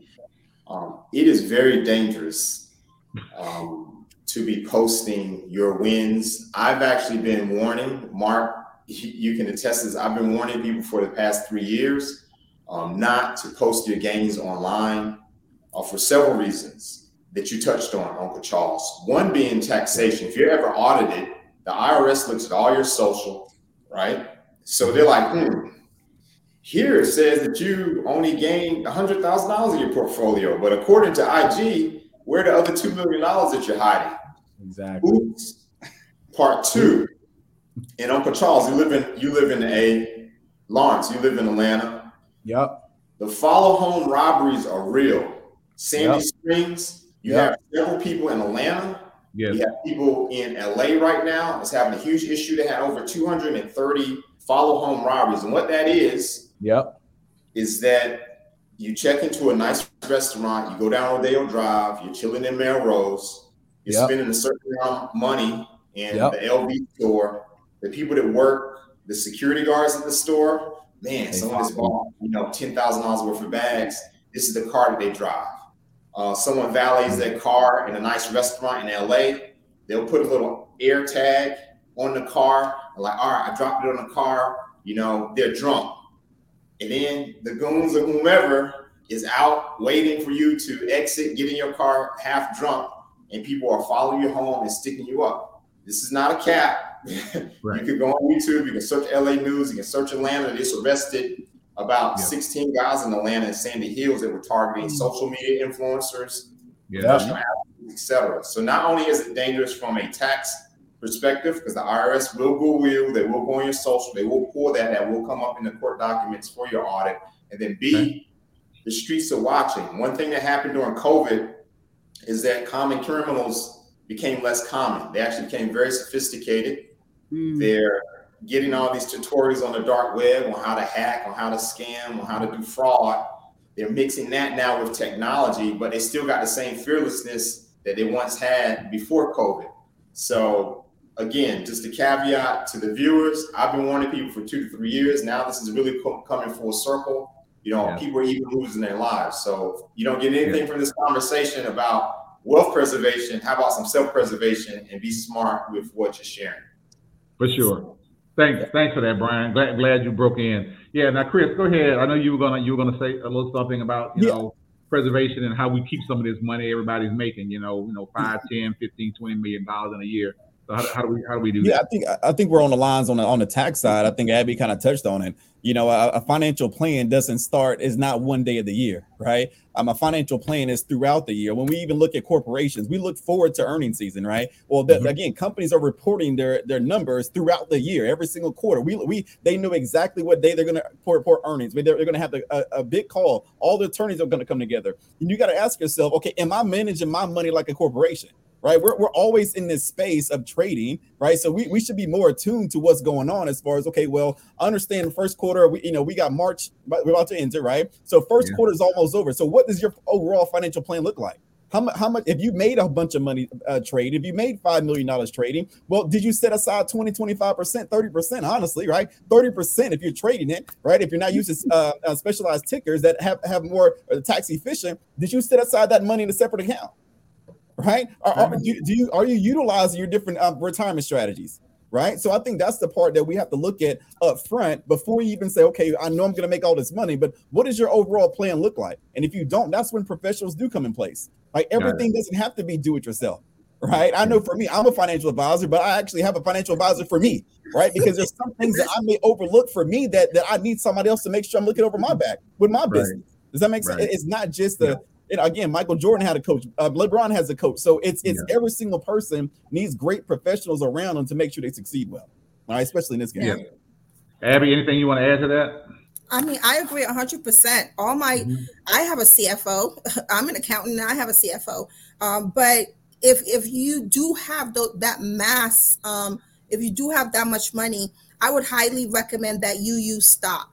Um, it is very dangerous um, to be posting your wins. I've actually been warning, Mark, you can attest this. I've been warning people for the past three years um, not to post your gains online uh, for several reasons that you touched on, Uncle Charles. One being taxation. If you're ever audited, the IRS looks at all your social, right? So they're like, hmm, here it says that you only gained $100,000 in your portfolio, but according to IG, where the other $2 million that you're hiding? Exactly. Oops. Part two. And Uncle Charles, you live in you live in A. Lawrence, you live in Atlanta. Yep. The follow home robberies are real. Sandy yep. Springs, you yep. have several people in Atlanta. Yes. You have people in LA right now. It's having a huge issue. They had over 230 follow home robberies. And what that is, yep, is that you check into a nice restaurant, you go down Rodeo Drive, you're chilling in Melrose, you're Yep. spending a certain amount of money in Yep. the LV store. The people that work, the security guards at the store, man, They someone has bought you know ten thousand dollars worth of bags. This is the car that they drive. Uh, someone valets their car in a nice restaurant in LA. They'll put a little air tag on the car, like, all right, I dropped it on the car. You know, they're drunk, and then the goons or whomever is out waiting for you to exit, get in your car half drunk, and people are following you home and sticking you up. This is not a cap. Right. You could go on YouTube, you can search LA News, you can search Atlanta. They just arrested about Yeah. 16 guys in Atlanta and Sandy Hills that were targeting mm. social media influencers, Yeah. etc. So not only is it dangerous from a tax perspective, because the IRS will Google you, they will go on your social, they will pull that, that will come up in the court documents for your audit. And then B, Okay. the streets are watching. One thing that happened during COVID is that common criminals became less common. They actually became very sophisticated. Mm. They're getting all these tutorials on the dark web on how to hack, on how to scam, on how to do fraud. They're mixing that now with technology, but they still got the same fearlessness that they once had before COVID. So, again, just a caveat to the viewers I've been warning people for two to three years. Now, this is really co- coming full circle. You know, Yeah. people are even losing their lives. So, you don't get anything from this conversation about wealth preservation. How about some self preservation and be smart with what you're sharing? For sure. Thanks, thanks for that, Brian. Glad, glad you broke in. Yeah. Now, Chris, go ahead. I know you were gonna you were gonna say a little something about you Yeah. know preservation and how we keep some of this money everybody's making. You know, you know, five, ten, fifteen, twenty million dollars in a year. So how, how do we how do we do Yeah, that? I think I think we're on the lines on the on the tax side. I think Abby kind of touched on it. You know, a, a financial plan doesn't start is not one day of the year, right? Um, a financial plan is throughout the year. When we even look at corporations, we look forward to earning season, right? Well, the, Mhm. again, companies are reporting their their numbers throughout the year, every single quarter. We we they know exactly what day they're going to report earnings. They're, they're going to have a, a, a big call. All the attorneys are going to come together, and you got to ask yourself, okay, am I managing my money like a corporation? Right? We're, we're always in this space of trading, right? So we, we should be more attuned to what's going on as far as okay, well, I understand first quarter, we you know we got March, we're about to enter, right? So first Yeah. quarter is almost over. So what does your overall financial plan look like? How much? How much? If you made a bunch of money uh, trade, if you made five million dollars trading, well, did you set aside 20, 25 percent, thirty percent? Honestly, right? Thirty percent if you're trading it, right? If you're not using uh, uh, specialized tickers that have have more uh, tax efficient, did you set aside that money in a separate account? Right? Are, are, do, do you are you utilizing your different um, retirement strategies? Right. So I think that's the part that we have to look at up front before you even say, okay, I know I'm going to make all this money, but what does your overall plan look like? And if you don't, that's when professionals do come in place. Like everything doesn't have to be do it yourself. Right. I know for me, I'm a financial advisor, but I actually have a financial advisor for me, right? Because there's some things that I may overlook for me that, that I need somebody else to make sure I'm looking over my back with my business. Does that make sense? Right. It's not just the. You know, again, Michael Jordan had a coach. Uh, LeBron has a coach. So it's it's every single person needs great professionals around them to make sure they succeed well. All right, especially in this game. Yeah. Abby, anything you want to add to that? I mean, I agree 100%. All my, I have a CFO. I'm an accountant and I have a CFO. Um, but if if you do have tho- that mass, um, if you do have that much money, I would highly recommend that you use Stop.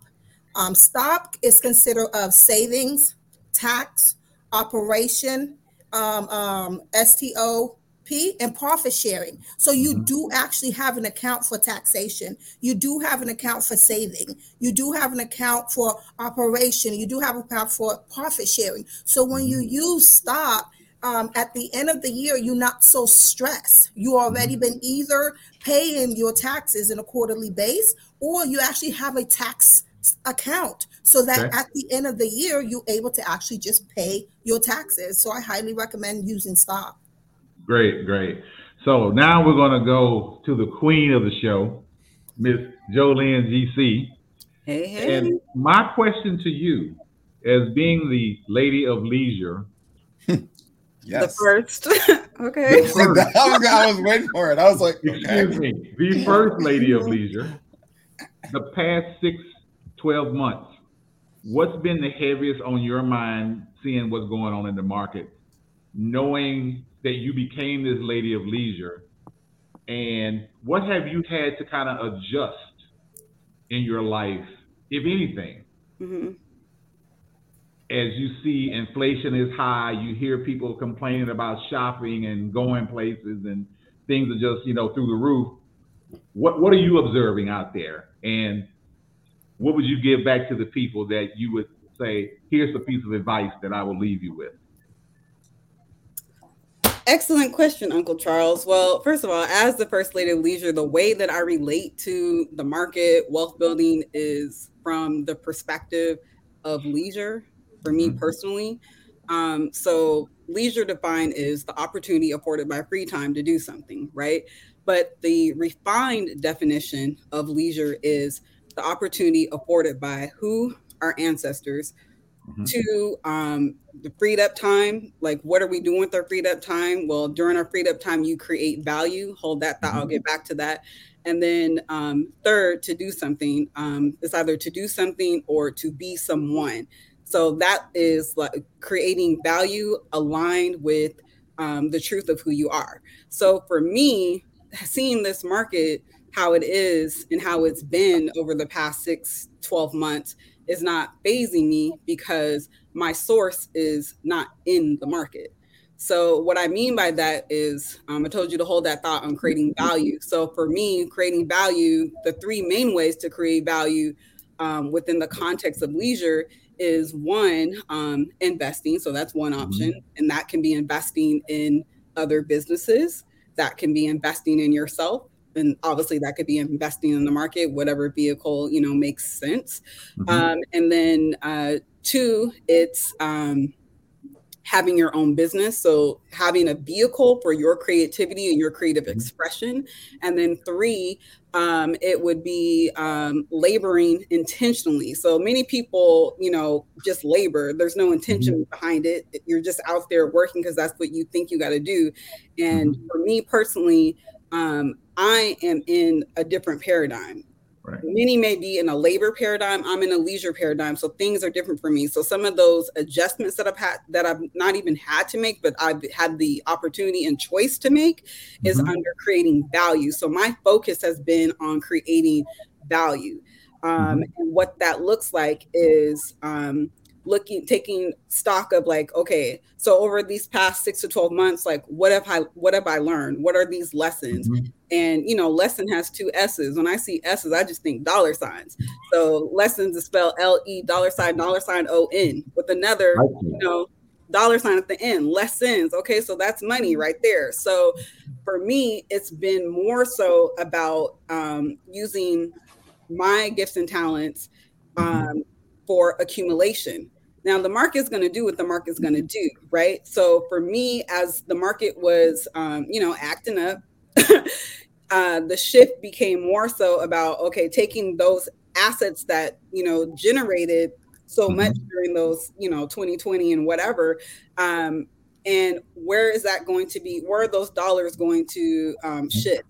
Um, Stop is considered of savings, tax, operation, um, um, STO, and profit sharing. So you do actually have an account for taxation. You do have an account for saving. You do have an account for operation. You do have an account for profit sharing. So when you use stop, um, at the end of the year, you're not so stressed. You already been either paying your taxes in a quarterly base, or you actually have a tax account so that Okay. at the end of the year you're able to actually just pay your taxes. So I highly recommend using stop. Great, great. So now we're going to go to the queen of the show, Miss Jolene GC. Hey, hey. And my question to you, as being the lady of leisure, yes. the first. okay. I was, I was waiting for it. I was like, excuse me, the first lady of leisure, the past six, 12 months, what's been the heaviest on your mind seeing what's going on in the market, knowing that you became this lady of leisure? And what have you had to kind of adjust in your life, if anything? hmm as you see inflation is high, you hear people complaining about shopping and going places and things are just, you know, through the roof. What what are you observing out there? And what would you give back to the people that you would say, here's a piece of advice that I will leave you with? Excellent question, Uncle Charles. Well, first of all, as the First Lady of Leisure, the way that I relate to the market, wealth building is from the perspective of leisure for me mm-hmm. personally. Um, so, leisure defined is the opportunity afforded by free time to do something, right? But the refined definition of leisure is the opportunity afforded by who? Our ancestors mm-hmm. to um, the freed up time. Like, what are we doing with our freed up time? Well, during our freed up time, you create value. Hold that thought. Mm-hmm. I'll get back to that. And then um, third, to do something. Um, it's either to do something or to be someone. So that is like creating value aligned with um, the truth of who you are. So for me, seeing this market, how it is and how it's been over the past six, 12 months is not fazing me because my source is not in the market. So, what I mean by that is, um, I told you to hold that thought on creating value. So, for me, creating value, the three main ways to create value um, within the context of leisure is one, um, investing. So, that's one mm-hmm. option. And that can be investing in other businesses, that can be investing in yourself, and obviously that could be investing in the market whatever vehicle you know makes sense mm-hmm. um, and then uh, two it's um, having your own business so having a vehicle for your creativity and your creative mm-hmm. expression and then three um, it would be um, laboring intentionally so many people you know just labor there's no intention mm-hmm. behind it you're just out there working because that's what you think you got to do and mm-hmm. for me personally um, I am in a different paradigm. Right. Many may be in a labor paradigm. I'm in a leisure paradigm, so things are different for me. So some of those adjustments that I've had that I've not even had to make, but I've had the opportunity and choice to make, mm-hmm. is under creating value. So my focus has been on creating value, um, mm-hmm. and what that looks like is um, looking taking stock of like okay so over these past six to 12 months like what have i what have i learned? What are these lessons? Mm-hmm. and you know lesson has two s's. When i see s's i just think dollar signs. So lessons is spelled l-e dollar sign dollar sign o-n with another you know dollar sign at the end lessons. Okay so that's money right there. So for me it's been more so about um, using my gifts and talents mm-hmm. um, for accumulation. Now, the market's going to do what the market's going to do, right? So, for me, as the market was, um, you know, acting up, uh, the shift became more so about okay, taking those assets that you know generated so mm-hmm. much during those, you know, 2020 and whatever, um, and where is that going to be? Where are those dollars going to um, mm-hmm. shift?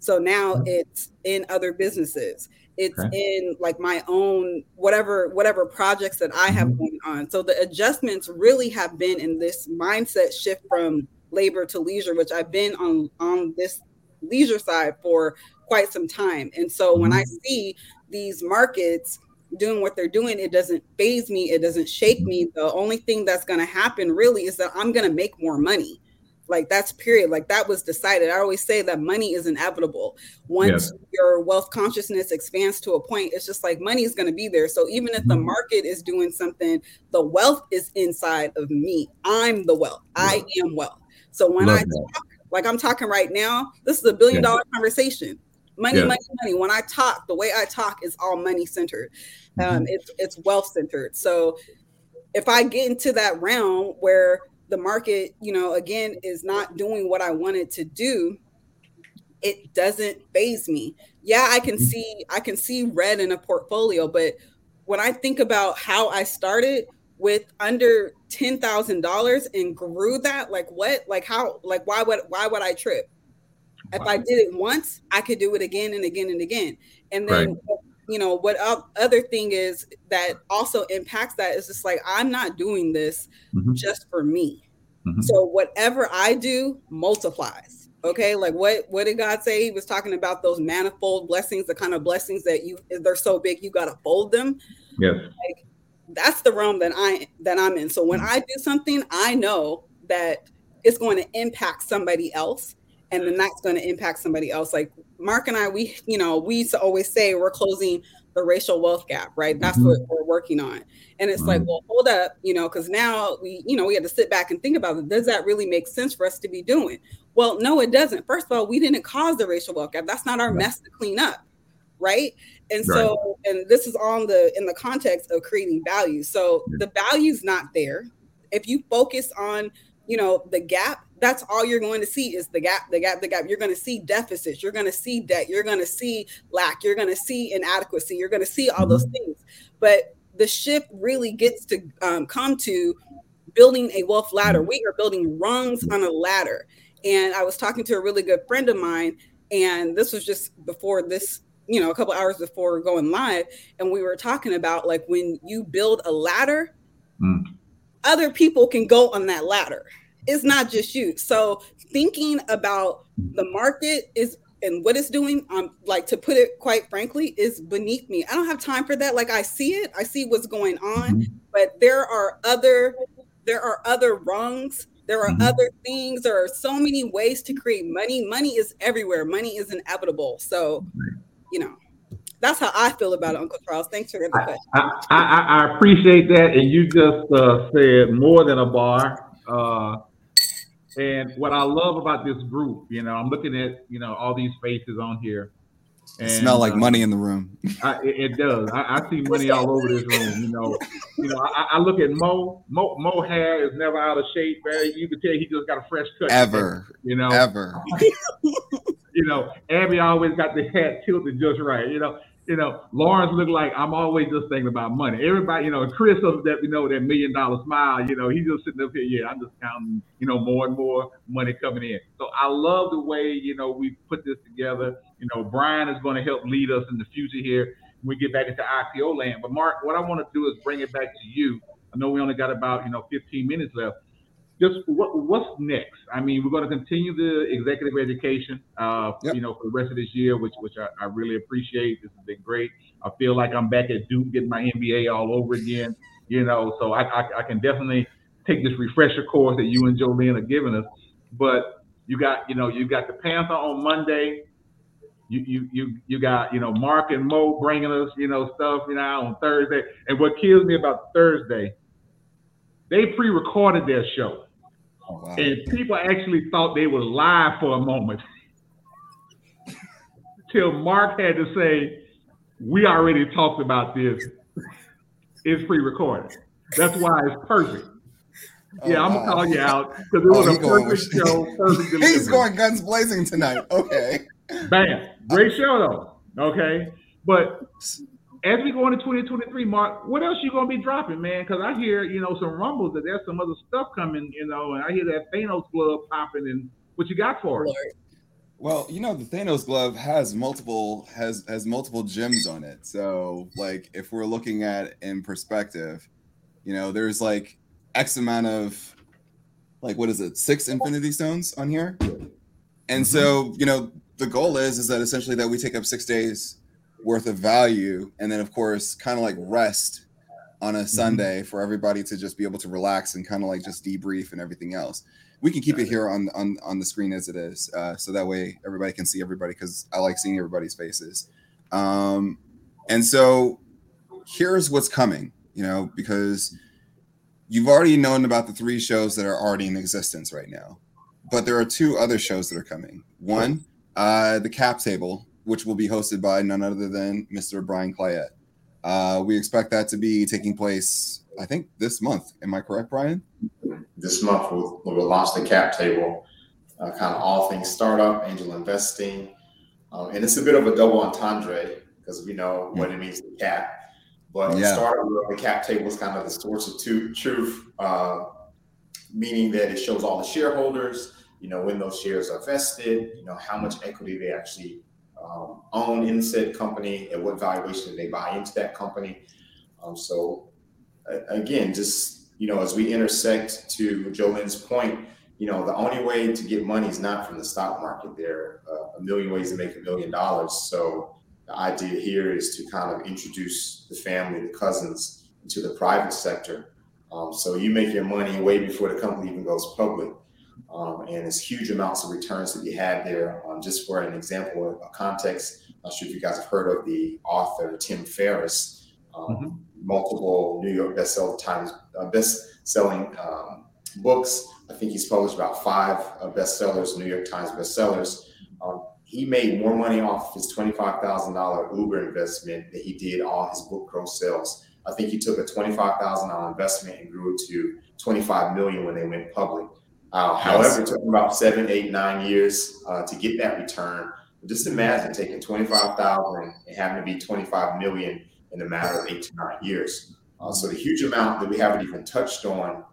So now it's in other businesses it's okay. in like my own whatever whatever projects that i have mm-hmm. going on so the adjustments really have been in this mindset shift from labor to leisure which i've been on on this leisure side for quite some time and so mm-hmm. when i mm-hmm. see these markets doing what they're doing it doesn't faze me it doesn't shake me mm-hmm. the only thing that's going to happen really is that i'm going to make more money like that's period. Like that was decided. I always say that money is inevitable. Once yes. your wealth consciousness expands to a point, it's just like money is going to be there. So even if the mm-hmm. market is doing something, the wealth is inside of me. I'm the wealth. I am wealth. So when Love I talk, like I'm talking right now, this is a billion dollar conversation. Money, money, money. When I talk, the way I talk is all money centered. Um, mm-hmm. it's it's wealth centered. So if I get into that realm where the market, you know, again, is not doing what I wanted to do, it doesn't faze me. Yeah, I can mm-hmm. see I can see red in a portfolio, but when I think about how I started with under ten thousand dollars and grew that, like what, like how, like why would why would I trip? If I did it once, I could do it again and again and again. And then right you know what other thing is that also impacts that is just like i'm not doing this mm-hmm. just for me. Mm-hmm. so whatever i do multiplies okay? Like what what did god say? He was talking about those manifold blessings the kind of blessings that you they're so big you got to fold them. Yeah. Like that's the realm that I that I'm in. So when I do something, I know that it's going to impact somebody else and then that's going to impact somebody else. Like Mark and I, we, you know, we used to always say we're closing the racial wealth gap, right? That's mm-hmm. what we're working on. And it's mm-hmm. like, well, hold up, you know, because now we, you know, we had to sit back and think about it. Does that really make sense for us to be doing? Well, no, it doesn't. First of all, we didn't cause the racial wealth gap. That's not our right. mess to clean up, right? And right. so, and this is on the in the context of creating value. So yeah. the value's not there. If you focus on, you know, the gap, that's all you're going to see is the gap, the gap, the gap. You're going to see deficits. You're going to see debt. You're going to see lack. You're going to see inadequacy. You're going to see all those mm-hmm. things. But the shift really gets to um, come to building a wealth ladder. We are building rungs on a ladder. And I was talking to a really good friend of mine, and this was just before this, you know, a couple hours before going live. And we were talking about like when you build a ladder, mm. other people can go on that ladder it's not just you. So thinking about the market is and what it's doing, um, like to put it quite frankly, is beneath me. I don't have time for that. Like I see it, I see what's going on, mm-hmm. but there are other there are other rungs there are mm-hmm. other things. There are so many ways to create money. Money is everywhere. Money is inevitable. So you know that's how i feel about it uncle charles. Thanks for the question. I, I, I, appreciate that. And you just uh, said more than a bar. Uh, and what I love about this group, you know, I'm looking at, you know, all these faces on here. And, smell like uh, money in the room. I, it, it, does. I, I, see money all over this room. You know, you know. I, I, look at Mo. Mo. Mo hair is never out of shape. Man. You can tell he just got a fresh cut. Ever. You know. Ever. you know, Abby always got the hat tilted just right. You know, you know, Lawrence looked like I'm always just thinking about money. Everybody, you know, Chris that we know that million dollar smile, you know, he's just sitting up here, yeah, I'm just counting, you know, more and more money coming in. So I love the way, you know, we put this together. You know, Brian is going to help lead us in the future here when we get back into IPO land. But Mark, what I want to do is bring it back to you. I know we only got about, you know, 15 minutes left just what, what's next? I mean, we're going to continue the executive education, uh, yep. you know, for the rest of this year, which which I, I, really appreciate. This has been great. I feel like I'm back at Duke getting my MBA all over again. You know, so I, I, I can definitely take this refresher course that you and Jolene are giving us. But you got, you know, you got the Panther on Monday. You, you you you got you know Mark and Mo bringing us you know stuff you know on Thursday. And what kills me about Thursday, they pre-recorded their show. Oh, wow. And people actually thought they were live for a moment. Till Mark had to say, We already talked about this. It's pre recorded. That's why it's perfect. Oh, yeah, I'm gonna call you out because it oh, was a perfect going, show. Perfect he's going guns blazing tonight. Okay. Bam. Great show though. Okay. But as we go into 2023, Mark, what else you gonna be dropping, man? Because I hear, you know, some rumbles that there's some other stuff coming, you know, and I hear that Thanos glove popping. And what you got for us? Well, you know, the Thanos glove has multiple has has multiple gems on it. So, like, if we're looking at in perspective, you know, there's like X amount of like what is it, six Infinity Stones on here, and mm-hmm. so you know, the goal is is that essentially that we take up six days worth of value. And then of course kind of like rest on a mm-hmm. sunday for everybody to just be able to relax and kind of like just debrief and everything else. We can keep it here on on on the screen as it is uh, so that way everybody can see everybody because i like seeing everybody's faces. Um and so here's what's coming you know because you've already known about the three shows that are already in existence right now but there are two other shows that are coming. One uh the cap table which will be hosted by none other than Mr. Brian Collette. Uh, we expect that to be taking place, I think, this month. Am I correct, Brian? This month we'll, we'll launch the cap table, uh, kind of all things startup, angel investing, um, and it's a bit of a double entendre because we know what it means to cap. But yeah. startup the cap table is kind of the source of truth, uh, meaning that it shows all the shareholders, you know, when those shares are vested, you know, how much equity they actually um, own in said company and what valuation they buy into that company. Um, so again, just you know, as we intersect to Jolene's point, you know, the only way to get money is not from the stock market. There are uh, a million ways to make a million dollars. So the idea here is to kind of introduce the family, the cousins, into the private sector. Um, so you make your money way before the company even goes public. Um, and it's huge amounts of returns to be had there. Um, just for an example, a context, I'm not sure if you guys have heard of the author Tim Ferriss, um, mm-hmm. multiple New York bestseller times, uh, best-selling um, books. I think he's published about five uh, bestsellers, New York Times bestsellers. Um, he made more money off his twenty-five thousand dollar Uber investment than he did all his book gross sales. I think he took a twenty-five thousand dollar investment and grew it to twenty-five million when they went public. Uh, however, it took about seven, eight, nine years uh, to get that return. Just imagine taking twenty-five thousand and having to be twenty-five million in a matter of eight to nine years. Uh, so the huge amount that we haven't even touched on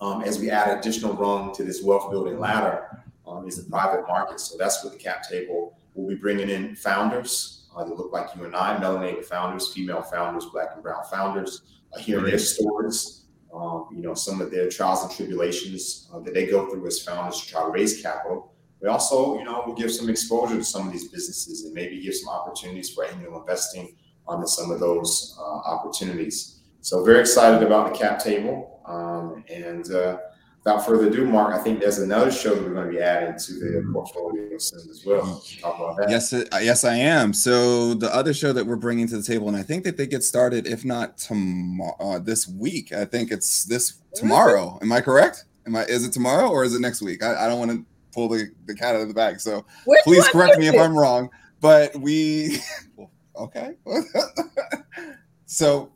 um, as we add additional rung to this wealth building ladder um, is the private market. So that's what the cap table will be bringing in founders uh, that look like you and I, melanated founders, female founders, black and brown founders, uh, hearing their stories, um, you know, some of their trials and tribulations uh, that they go through as founders to try to raise capital. We also, you know, will give some exposure to some of these businesses and maybe give some opportunities for angel investing onto some of those uh, opportunities. So very excited about the cap table. Um, and uh, without further ado, Mark, I think there's another show that we're going to be adding to the mm-hmm. portfolio soon as well. Talk about that. Yes, uh, yes, I am. So the other show that we're bringing to the table, and I think that they get started, if not tomorrow, uh, this week. I think it's this tomorrow. Am I correct? Am I? Is it tomorrow or is it next week? I, I don't want to pull the, the cat out of the bag. So Which please correct me if I'm wrong. But we, okay. so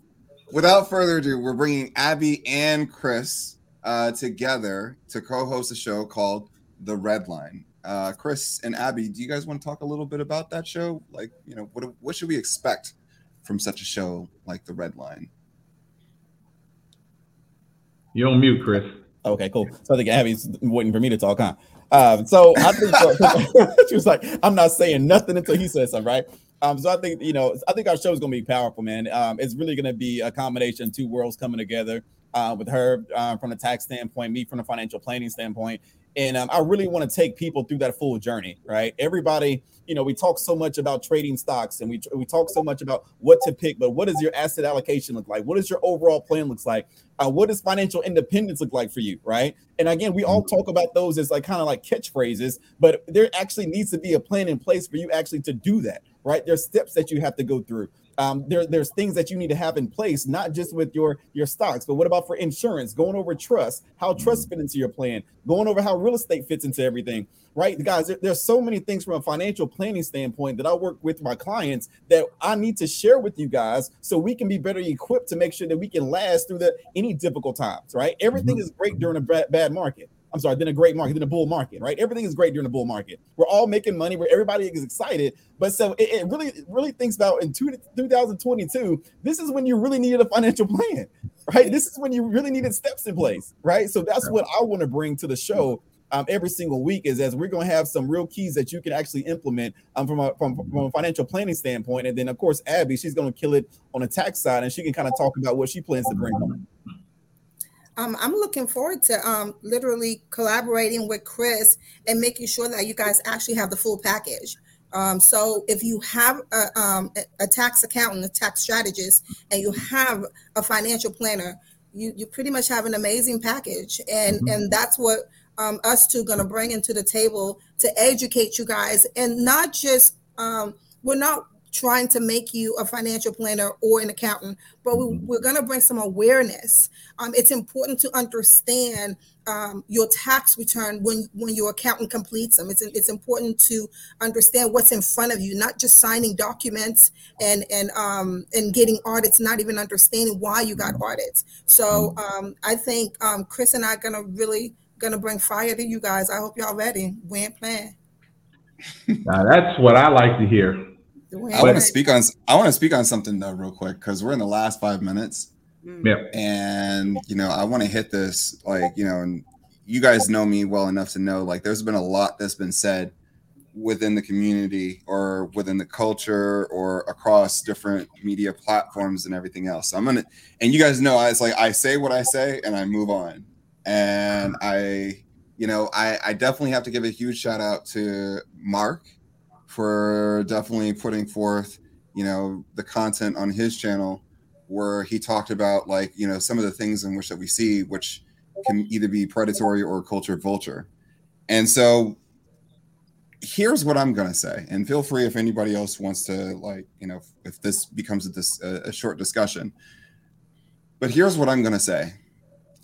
without further ado, we're bringing Abby and Chris uh, together to co-host a show called The Red Line. Uh, Chris and Abby, do you guys want to talk a little bit about that show? Like, you know, what what should we expect from such a show like The Red Line? You're on mute, Chris. Okay, cool. So I think Abby's waiting for me to talk, huh? Um, so I think she was like, I'm not saying nothing until he says something, right? Um, so I think you know, I think our show is going to be powerful, man. Um, it's really going to be a combination, two worlds coming together uh, with her uh, from the tax standpoint, me from the financial planning standpoint. And um, I really want to take people through that full journey, right? Everybody, you know, we talk so much about trading stocks and we, we talk so much about what to pick, but what does your asset allocation look like? What does your overall plan looks like? Uh, what does financial independence look like for you, right? And again, we all talk about those as like kind of like catchphrases, but there actually needs to be a plan in place for you actually to do that, right? There's steps that you have to go through um, there, there's things that you need to have in place, not just with your your stocks, but what about for insurance? Going over trust, how trust mm-hmm. fit into your plan, going over how real estate fits into everything, right? Guys, there, there's so many things from a financial planning standpoint that I work with my clients that I need to share with you guys so we can be better equipped to make sure that we can last through the any difficult times, right? Everything mm-hmm. is great during a bad, bad market. I'm sorry, then a great market, then a bull market, right? Everything is great during a bull market. We're all making money, where everybody is excited. But so it, it really, really thinks about in two, 2022, this is when you really needed a financial plan, right? This is when you really needed steps in place, right? So that's what I want to bring to the show um, every single week is as we're going to have some real keys that you can actually implement um, from, a, from, from a financial planning standpoint. And then, of course, Abby, she's going to kill it on the tax side and she can kind of talk about what she plans to bring home um, I'm looking forward to um, literally collaborating with Chris and making sure that you guys actually have the full package. Um, so if you have a, um, a, tax accountant, a tax strategist, and you have a financial planner, you, you pretty much have an amazing package. And, mm-hmm. and that's what um, us two going to bring into the table to educate you guys and not just, um, we're not trying to make you a financial planner or an accountant, but we, are mm-hmm. going to bring some awareness. Um, it's important to understand um, your tax return when when your accountant completes them. It's it's important to understand what's in front of you, not just signing documents and and um, and getting audits, not even understanding why you got audits. So mm-hmm. um, I think um, Chris and I are going to really going to bring fire to you guys. I hope y'all ready. We ain't playing. Now that's what I like to hear. I want to speak on I want to speak on something though real quick because we're in the last five minutes. Mm. Yeah. And you know, I want to hit this like, you know, and you guys know me well enough to know like there's been a lot that's been said within the community or within the culture or across different media platforms and everything else. So I'm gonna and you guys know I it's like I say what I say and I move on. And I, you know, I, I definitely have to give a huge shout out to Mark for definitely putting forth, you know, the content on his channel where he talked about like you know some of the things in which that we see, which can either be predatory or culture vulture. And so here's what I'm gonna say, and feel free if anybody else wants to like you know if this becomes a, dis- a short discussion. But here's what I'm gonna say,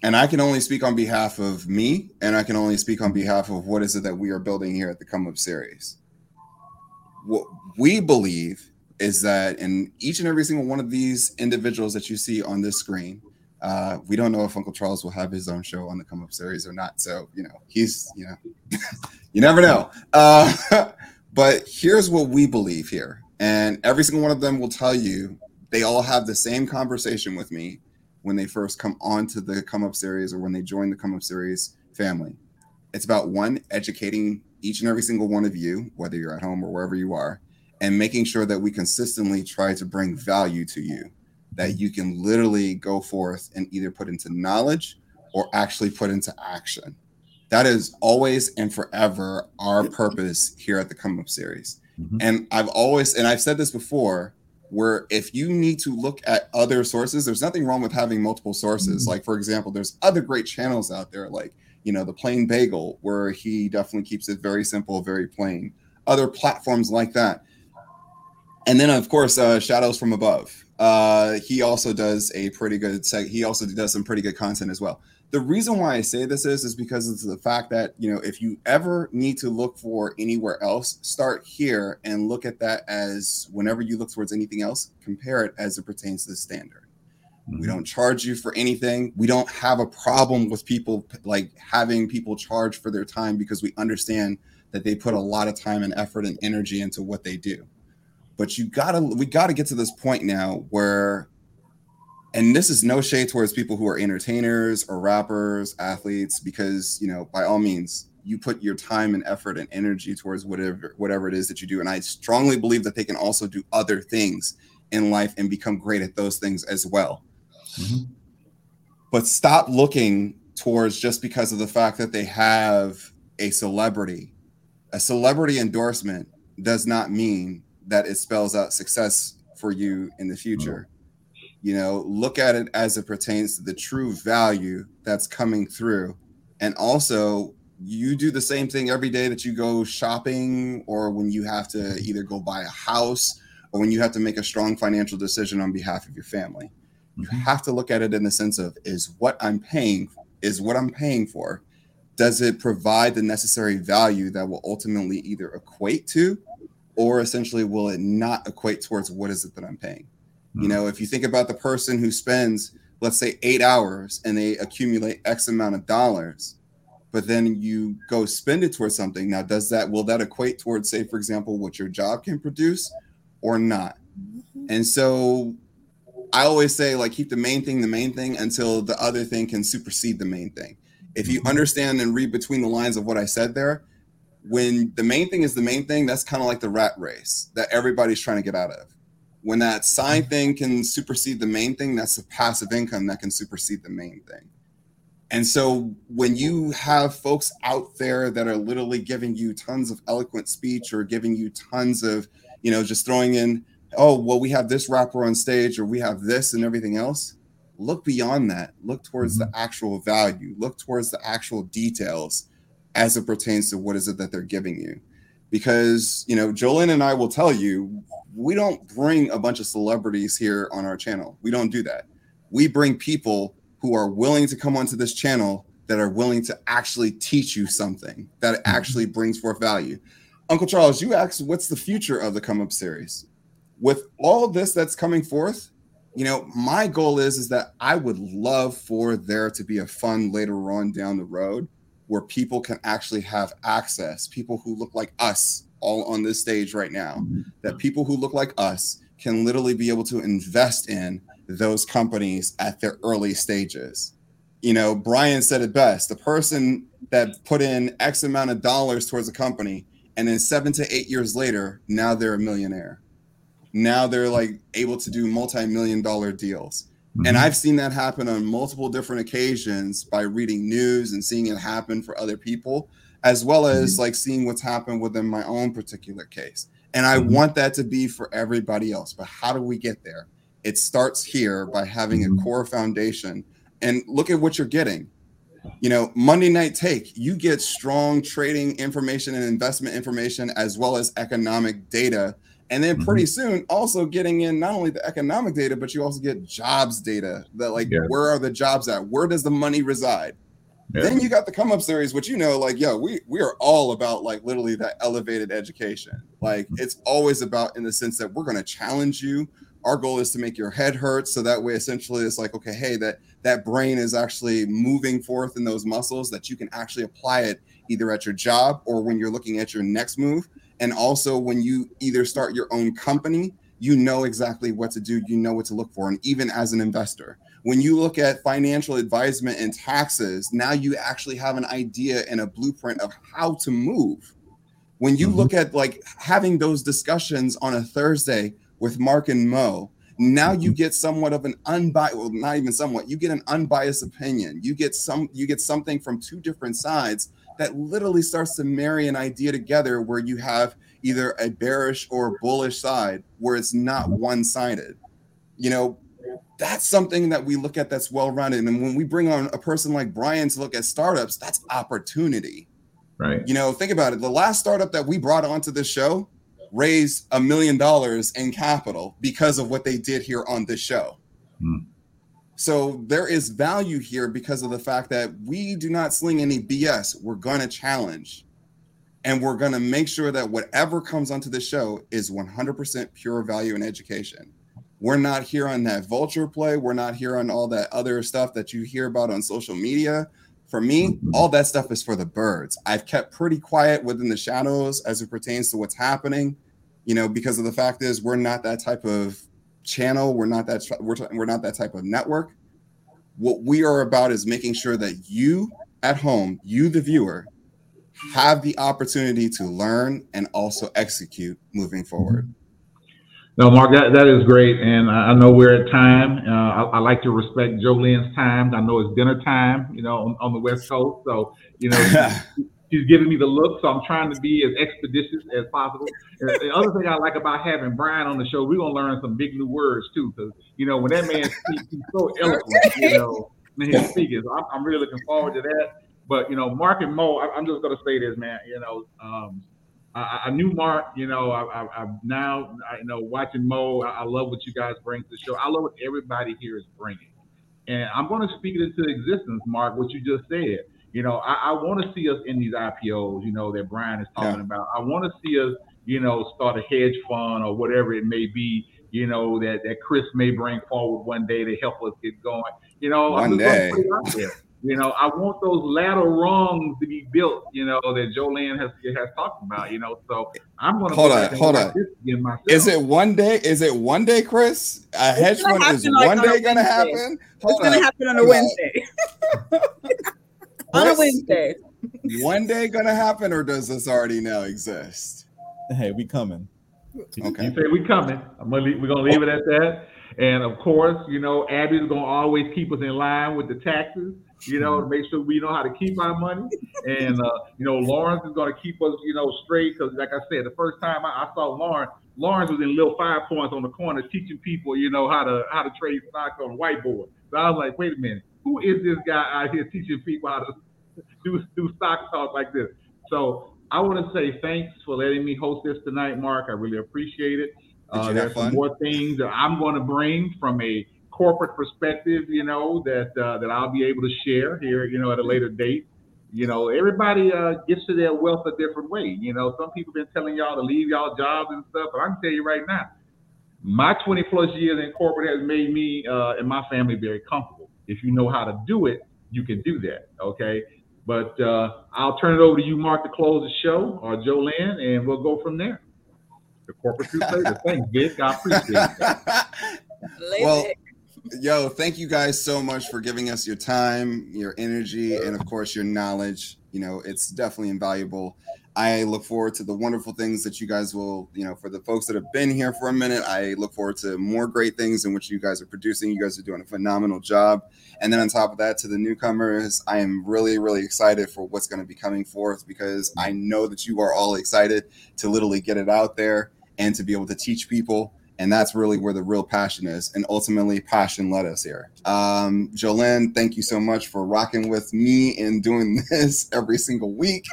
and I can only speak on behalf of me, and I can only speak on behalf of what is it that we are building here at the Come Up series. What we believe is that in each and every single one of these individuals that you see on this screen, uh, we don't know if Uncle Charles will have his own show on the Come Up series or not. So, you know, he's, you know, you never know. Uh, but here's what we believe here. And every single one of them will tell you they all have the same conversation with me when they first come onto the Come Up series or when they join the Come Up series family. It's about one, educating each and every single one of you, whether you're at home or wherever you are, and making sure that we consistently try to bring value to you that you can literally go forth and either put into knowledge or actually put into action. That is always and forever our purpose here at the Come Up series. Mm-hmm. And I've always, and I've said this before, where if you need to look at other sources, there's nothing wrong with having multiple sources. Mm-hmm. Like, for example, there's other great channels out there, like, you know, the Plain Bagel, where he definitely keeps it very simple, very plain. Other platforms like that. And then, of course, uh, Shadows from Above uh, he also does a pretty good seg- he also does some pretty good content as well the reason why i say this is is because it's the fact that you know if you ever need to look for anywhere else start here and look at that as whenever you look towards anything else compare it as it pertains to the standard. We don't charge you for anything. We don't have a problem with people like having people charge for their time because we understand that they put a lot of time and effort and energy into what they do. But you gotta we gotta get to this point now where and this is no shade towards people who are entertainers or rappers athletes because you know by all means you put your time and effort and energy towards whatever whatever it is that you do. And i strongly believe that they can also do other things in life and become great at those things as well mm-hmm. but stop looking towards just because of the fact that they have a celebrity a celebrity endorsement does not mean that it spells out success for you in the future. You know, look at it as it pertains to the true value that's coming through. And also, you do the same thing every day that you go shopping or when you have to either go buy a house or when you have to make a strong financial decision on behalf of your family. You mm-hmm. have to look at it in the sense of is what I'm paying is what I'm paying for does it provide the necessary value that will ultimately either equate to or essentially will it not equate towards what is it that I'm paying? Mm-hmm. You hmm. know, if you think about the person who spends, let's say, eight hours and they accumulate X amount of dollars, but then you go spend it towards something. Now, does that will that equate towards, say, for example, what your job can produce or not? Mm-hmm. And so I always say, like, keep the main thing the main thing until the other thing can supersede the main thing. If you mm-hmm. understand and read between the lines of what I said there, when the main thing is the main thing, that's kind of like the rat race that everybody's trying to get out of. When that side thing can supersede the main thing, that's the passive income that can supersede the main thing. And so when you have folks out there that are literally giving you tons of eloquent speech or giving you tons of, you know, just throwing in, oh, well, we have this rapper on stage or we have this and everything else, look beyond that. Look towards mm-hmm. the actual value, look towards the actual details as it pertains to what is it that they're giving you. Because, you know, Jolene and I will tell you, we don't bring a bunch of celebrities here on our channel. We don't do that. We bring people who are willing to come onto this channel that are willing to actually teach you something that mm-hmm. actually brings forth value. Uncle Charles, you asked what's the future of the Come Up series? With all this that's coming forth, you know, my goal is is that I would love for there to be a fun later on down the road where people can actually have access, people who look like us all on this stage right now, that people who look like us can literally be able to invest in those companies at their early stages. You know, Brian said it best the person that put in X amount of dollars towards a company, and then seven to eight years later, now they're a millionaire. Now they're like able to do multi million dollar deals. Mm-hmm. And I've seen that happen on multiple different occasions by reading news and seeing it happen for other people, as well as mm-hmm. like seeing what's happened within my own particular case. And I mm-hmm. want that to be for everybody else. But how do we get there? It starts here by having a core foundation. And look at what you're getting. You know, Monday Night Take, you get strong trading information and investment information as well as economic data. And then mm-hmm. pretty soon, also getting in not only the economic data, but you also get jobs data that, like, Yeah. where are the jobs at? Where does the money reside? Yeah. Then you got the come up series, which you know, like, yo, we we are all about like literally that elevated education. Like mm-hmm. it's always about in the sense that we're gonna challenge you. Our goal is to make your head hurt. So that way essentially it's like, okay, hey, that that brain is actually moving forth in those muscles that you can actually apply it either at your job or when you're looking at your next move. And also when you either start your own company, you know exactly what to do, you know what to look for. And even as an investor, when you look at financial advisement and taxes, now you actually have an idea and a blueprint of how to move. When you mm-hmm. look at like having those discussions on a Thursday with Mark and Mo, now you mm-hmm. get somewhat of an unbiased, well, not even somewhat, you get an unbiased opinion. You get some, you get something from two different sides that literally starts to marry an idea together where you have either a bearish or bullish side where it's not one-sided. You know, that's something that we look at that's well rounded. And when we bring on a person like Brian to look at startups, that's opportunity. Right. You know, think about it. The last startup that we brought onto this show raised a million dollars in capital because of what they did here on this show. Hmm. So there is value here because of the fact that we do not sling any BS. We're going to challenge and we're going to make sure that whatever comes onto the show is 100% pure value and education. We're not here on that vulture play. We're not here on all that other stuff that you hear about on social media. For me, all that stuff is for the birds. I've kept pretty quiet within the shadows as it pertains to what's happening, you know, because of the fact is we're not that type of channel. We're not that we're, we're not that type of network. What we are about is making sure that you at home, you the viewer, have the opportunity to learn and also execute moving forward. No, Mark, that, that is great. And I know we're at time. Uh, I, I like to respect Jolene's time. I know it's dinner time, you know, on, on the West Coast. So, you know, she's giving me the look. So I'm trying to be as expeditious as possible. And the other thing I like about having Brian on the show, we're going to learn some big new words too. Because, you know, when that man speaks, he's so eloquent, you know, when he's speaking. So I'm, I'm really looking forward to that. But, you know, Mark and Mo, I, I'm just going to say this, man, you know, um, I, I knew Mark. You know, I, I, I'm now, I, you know, watching Mo. I, I love what you guys bring to the show. I love what everybody here is bringing, and I'm going to speak it into existence, Mark. What you just said. You know, I, I want to see us in these IPOs. You know that Brian is talking Yeah. about. I want to see us, you know, start a hedge fund or whatever it may be. You know that that Chris may bring forward one day to help us get going. You know, One day. put it out there. You know, I want those ladder rungs to be built, you know, that Jolene has has talked about, you know. So I'm gonna Hold on, hold on. this again myself. Is it one day? Is it one day, Chris? A hedge fund is like, one on day going to Wednesday. happen? It's Hold gonna on. happen on a Wednesday. on a Wednesday. One day going to happen, or does this already now exist? Hey, we coming. Okay. You say we coming. I'm gonna leave, we're gonna leave it at that. And of course, you know, Abby's gonna always keep us in line with the taxes, you know, to make sure we know how to keep our money. And uh, you know, Lawrence is gonna keep us, you know, straight because, like I said, the first time I, I saw Lawrence, Lawrence was in little five points on the corner teaching people, you know, how to how to trade stocks on a whiteboard. So I was like, wait a minute, who is this guy out here teaching people how to do do stock talk like this? So I want to say thanks for letting me host this tonight, Mark. I really appreciate it. Uh, there's some more things that I'm going to bring from a corporate perspective, you know, that uh, that I'll be able to share here, you know, at a later date. You know, everybody uh, gets to their wealth a different way. You know, some people been telling y'all to leave y'all jobs and stuff, but I can tell you right now, my 20 plus years in corporate has made me uh, and my family very comfortable. If you know how to do it, you can do that. Okay. But uh, I'll turn it over to you, Mark, to close the show, or Jolene, and we'll go from there. The corporate crusader. Thanks, Vic. I appreciate it. well, yo, thank you guys so much for giving us your time, your energy, and of course your knowledge. You know, it's definitely invaluable. I look forward to the wonderful things that you guys will, you know, for the folks that have been here for a minute. I look forward to more great things in which you guys are producing. You guys are doing a phenomenal job. And then on top of that, to the newcomers, I am really, really excited for what's going to be coming forth because I know that you are all excited to literally get it out there and to be able to teach people and that's really where the real passion is and ultimately passion led us here um jolene thank you so much for rocking with me and doing this every single week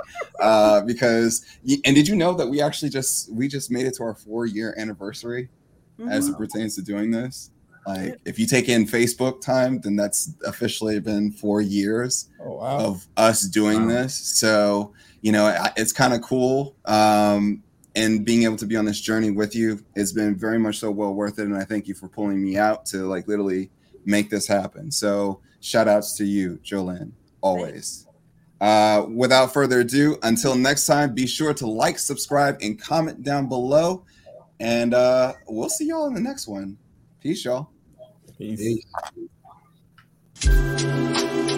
uh because and did you know that we actually just we just made it to our four year anniversary mm-hmm. as it pertains to doing this like if you take in facebook time then that's officially been four years oh, wow. of us doing wow. this so you know it's kind of cool um and being able to be on this journey with you has been very much so well worth it. And I thank you for pulling me out to like literally make this happen. So shout outs to you, Jolene, always. Uh, without further ado, until next time, be sure to like, subscribe, and comment down below. And uh, we'll see y'all in the next one. Peace, y'all. Peace. Peace.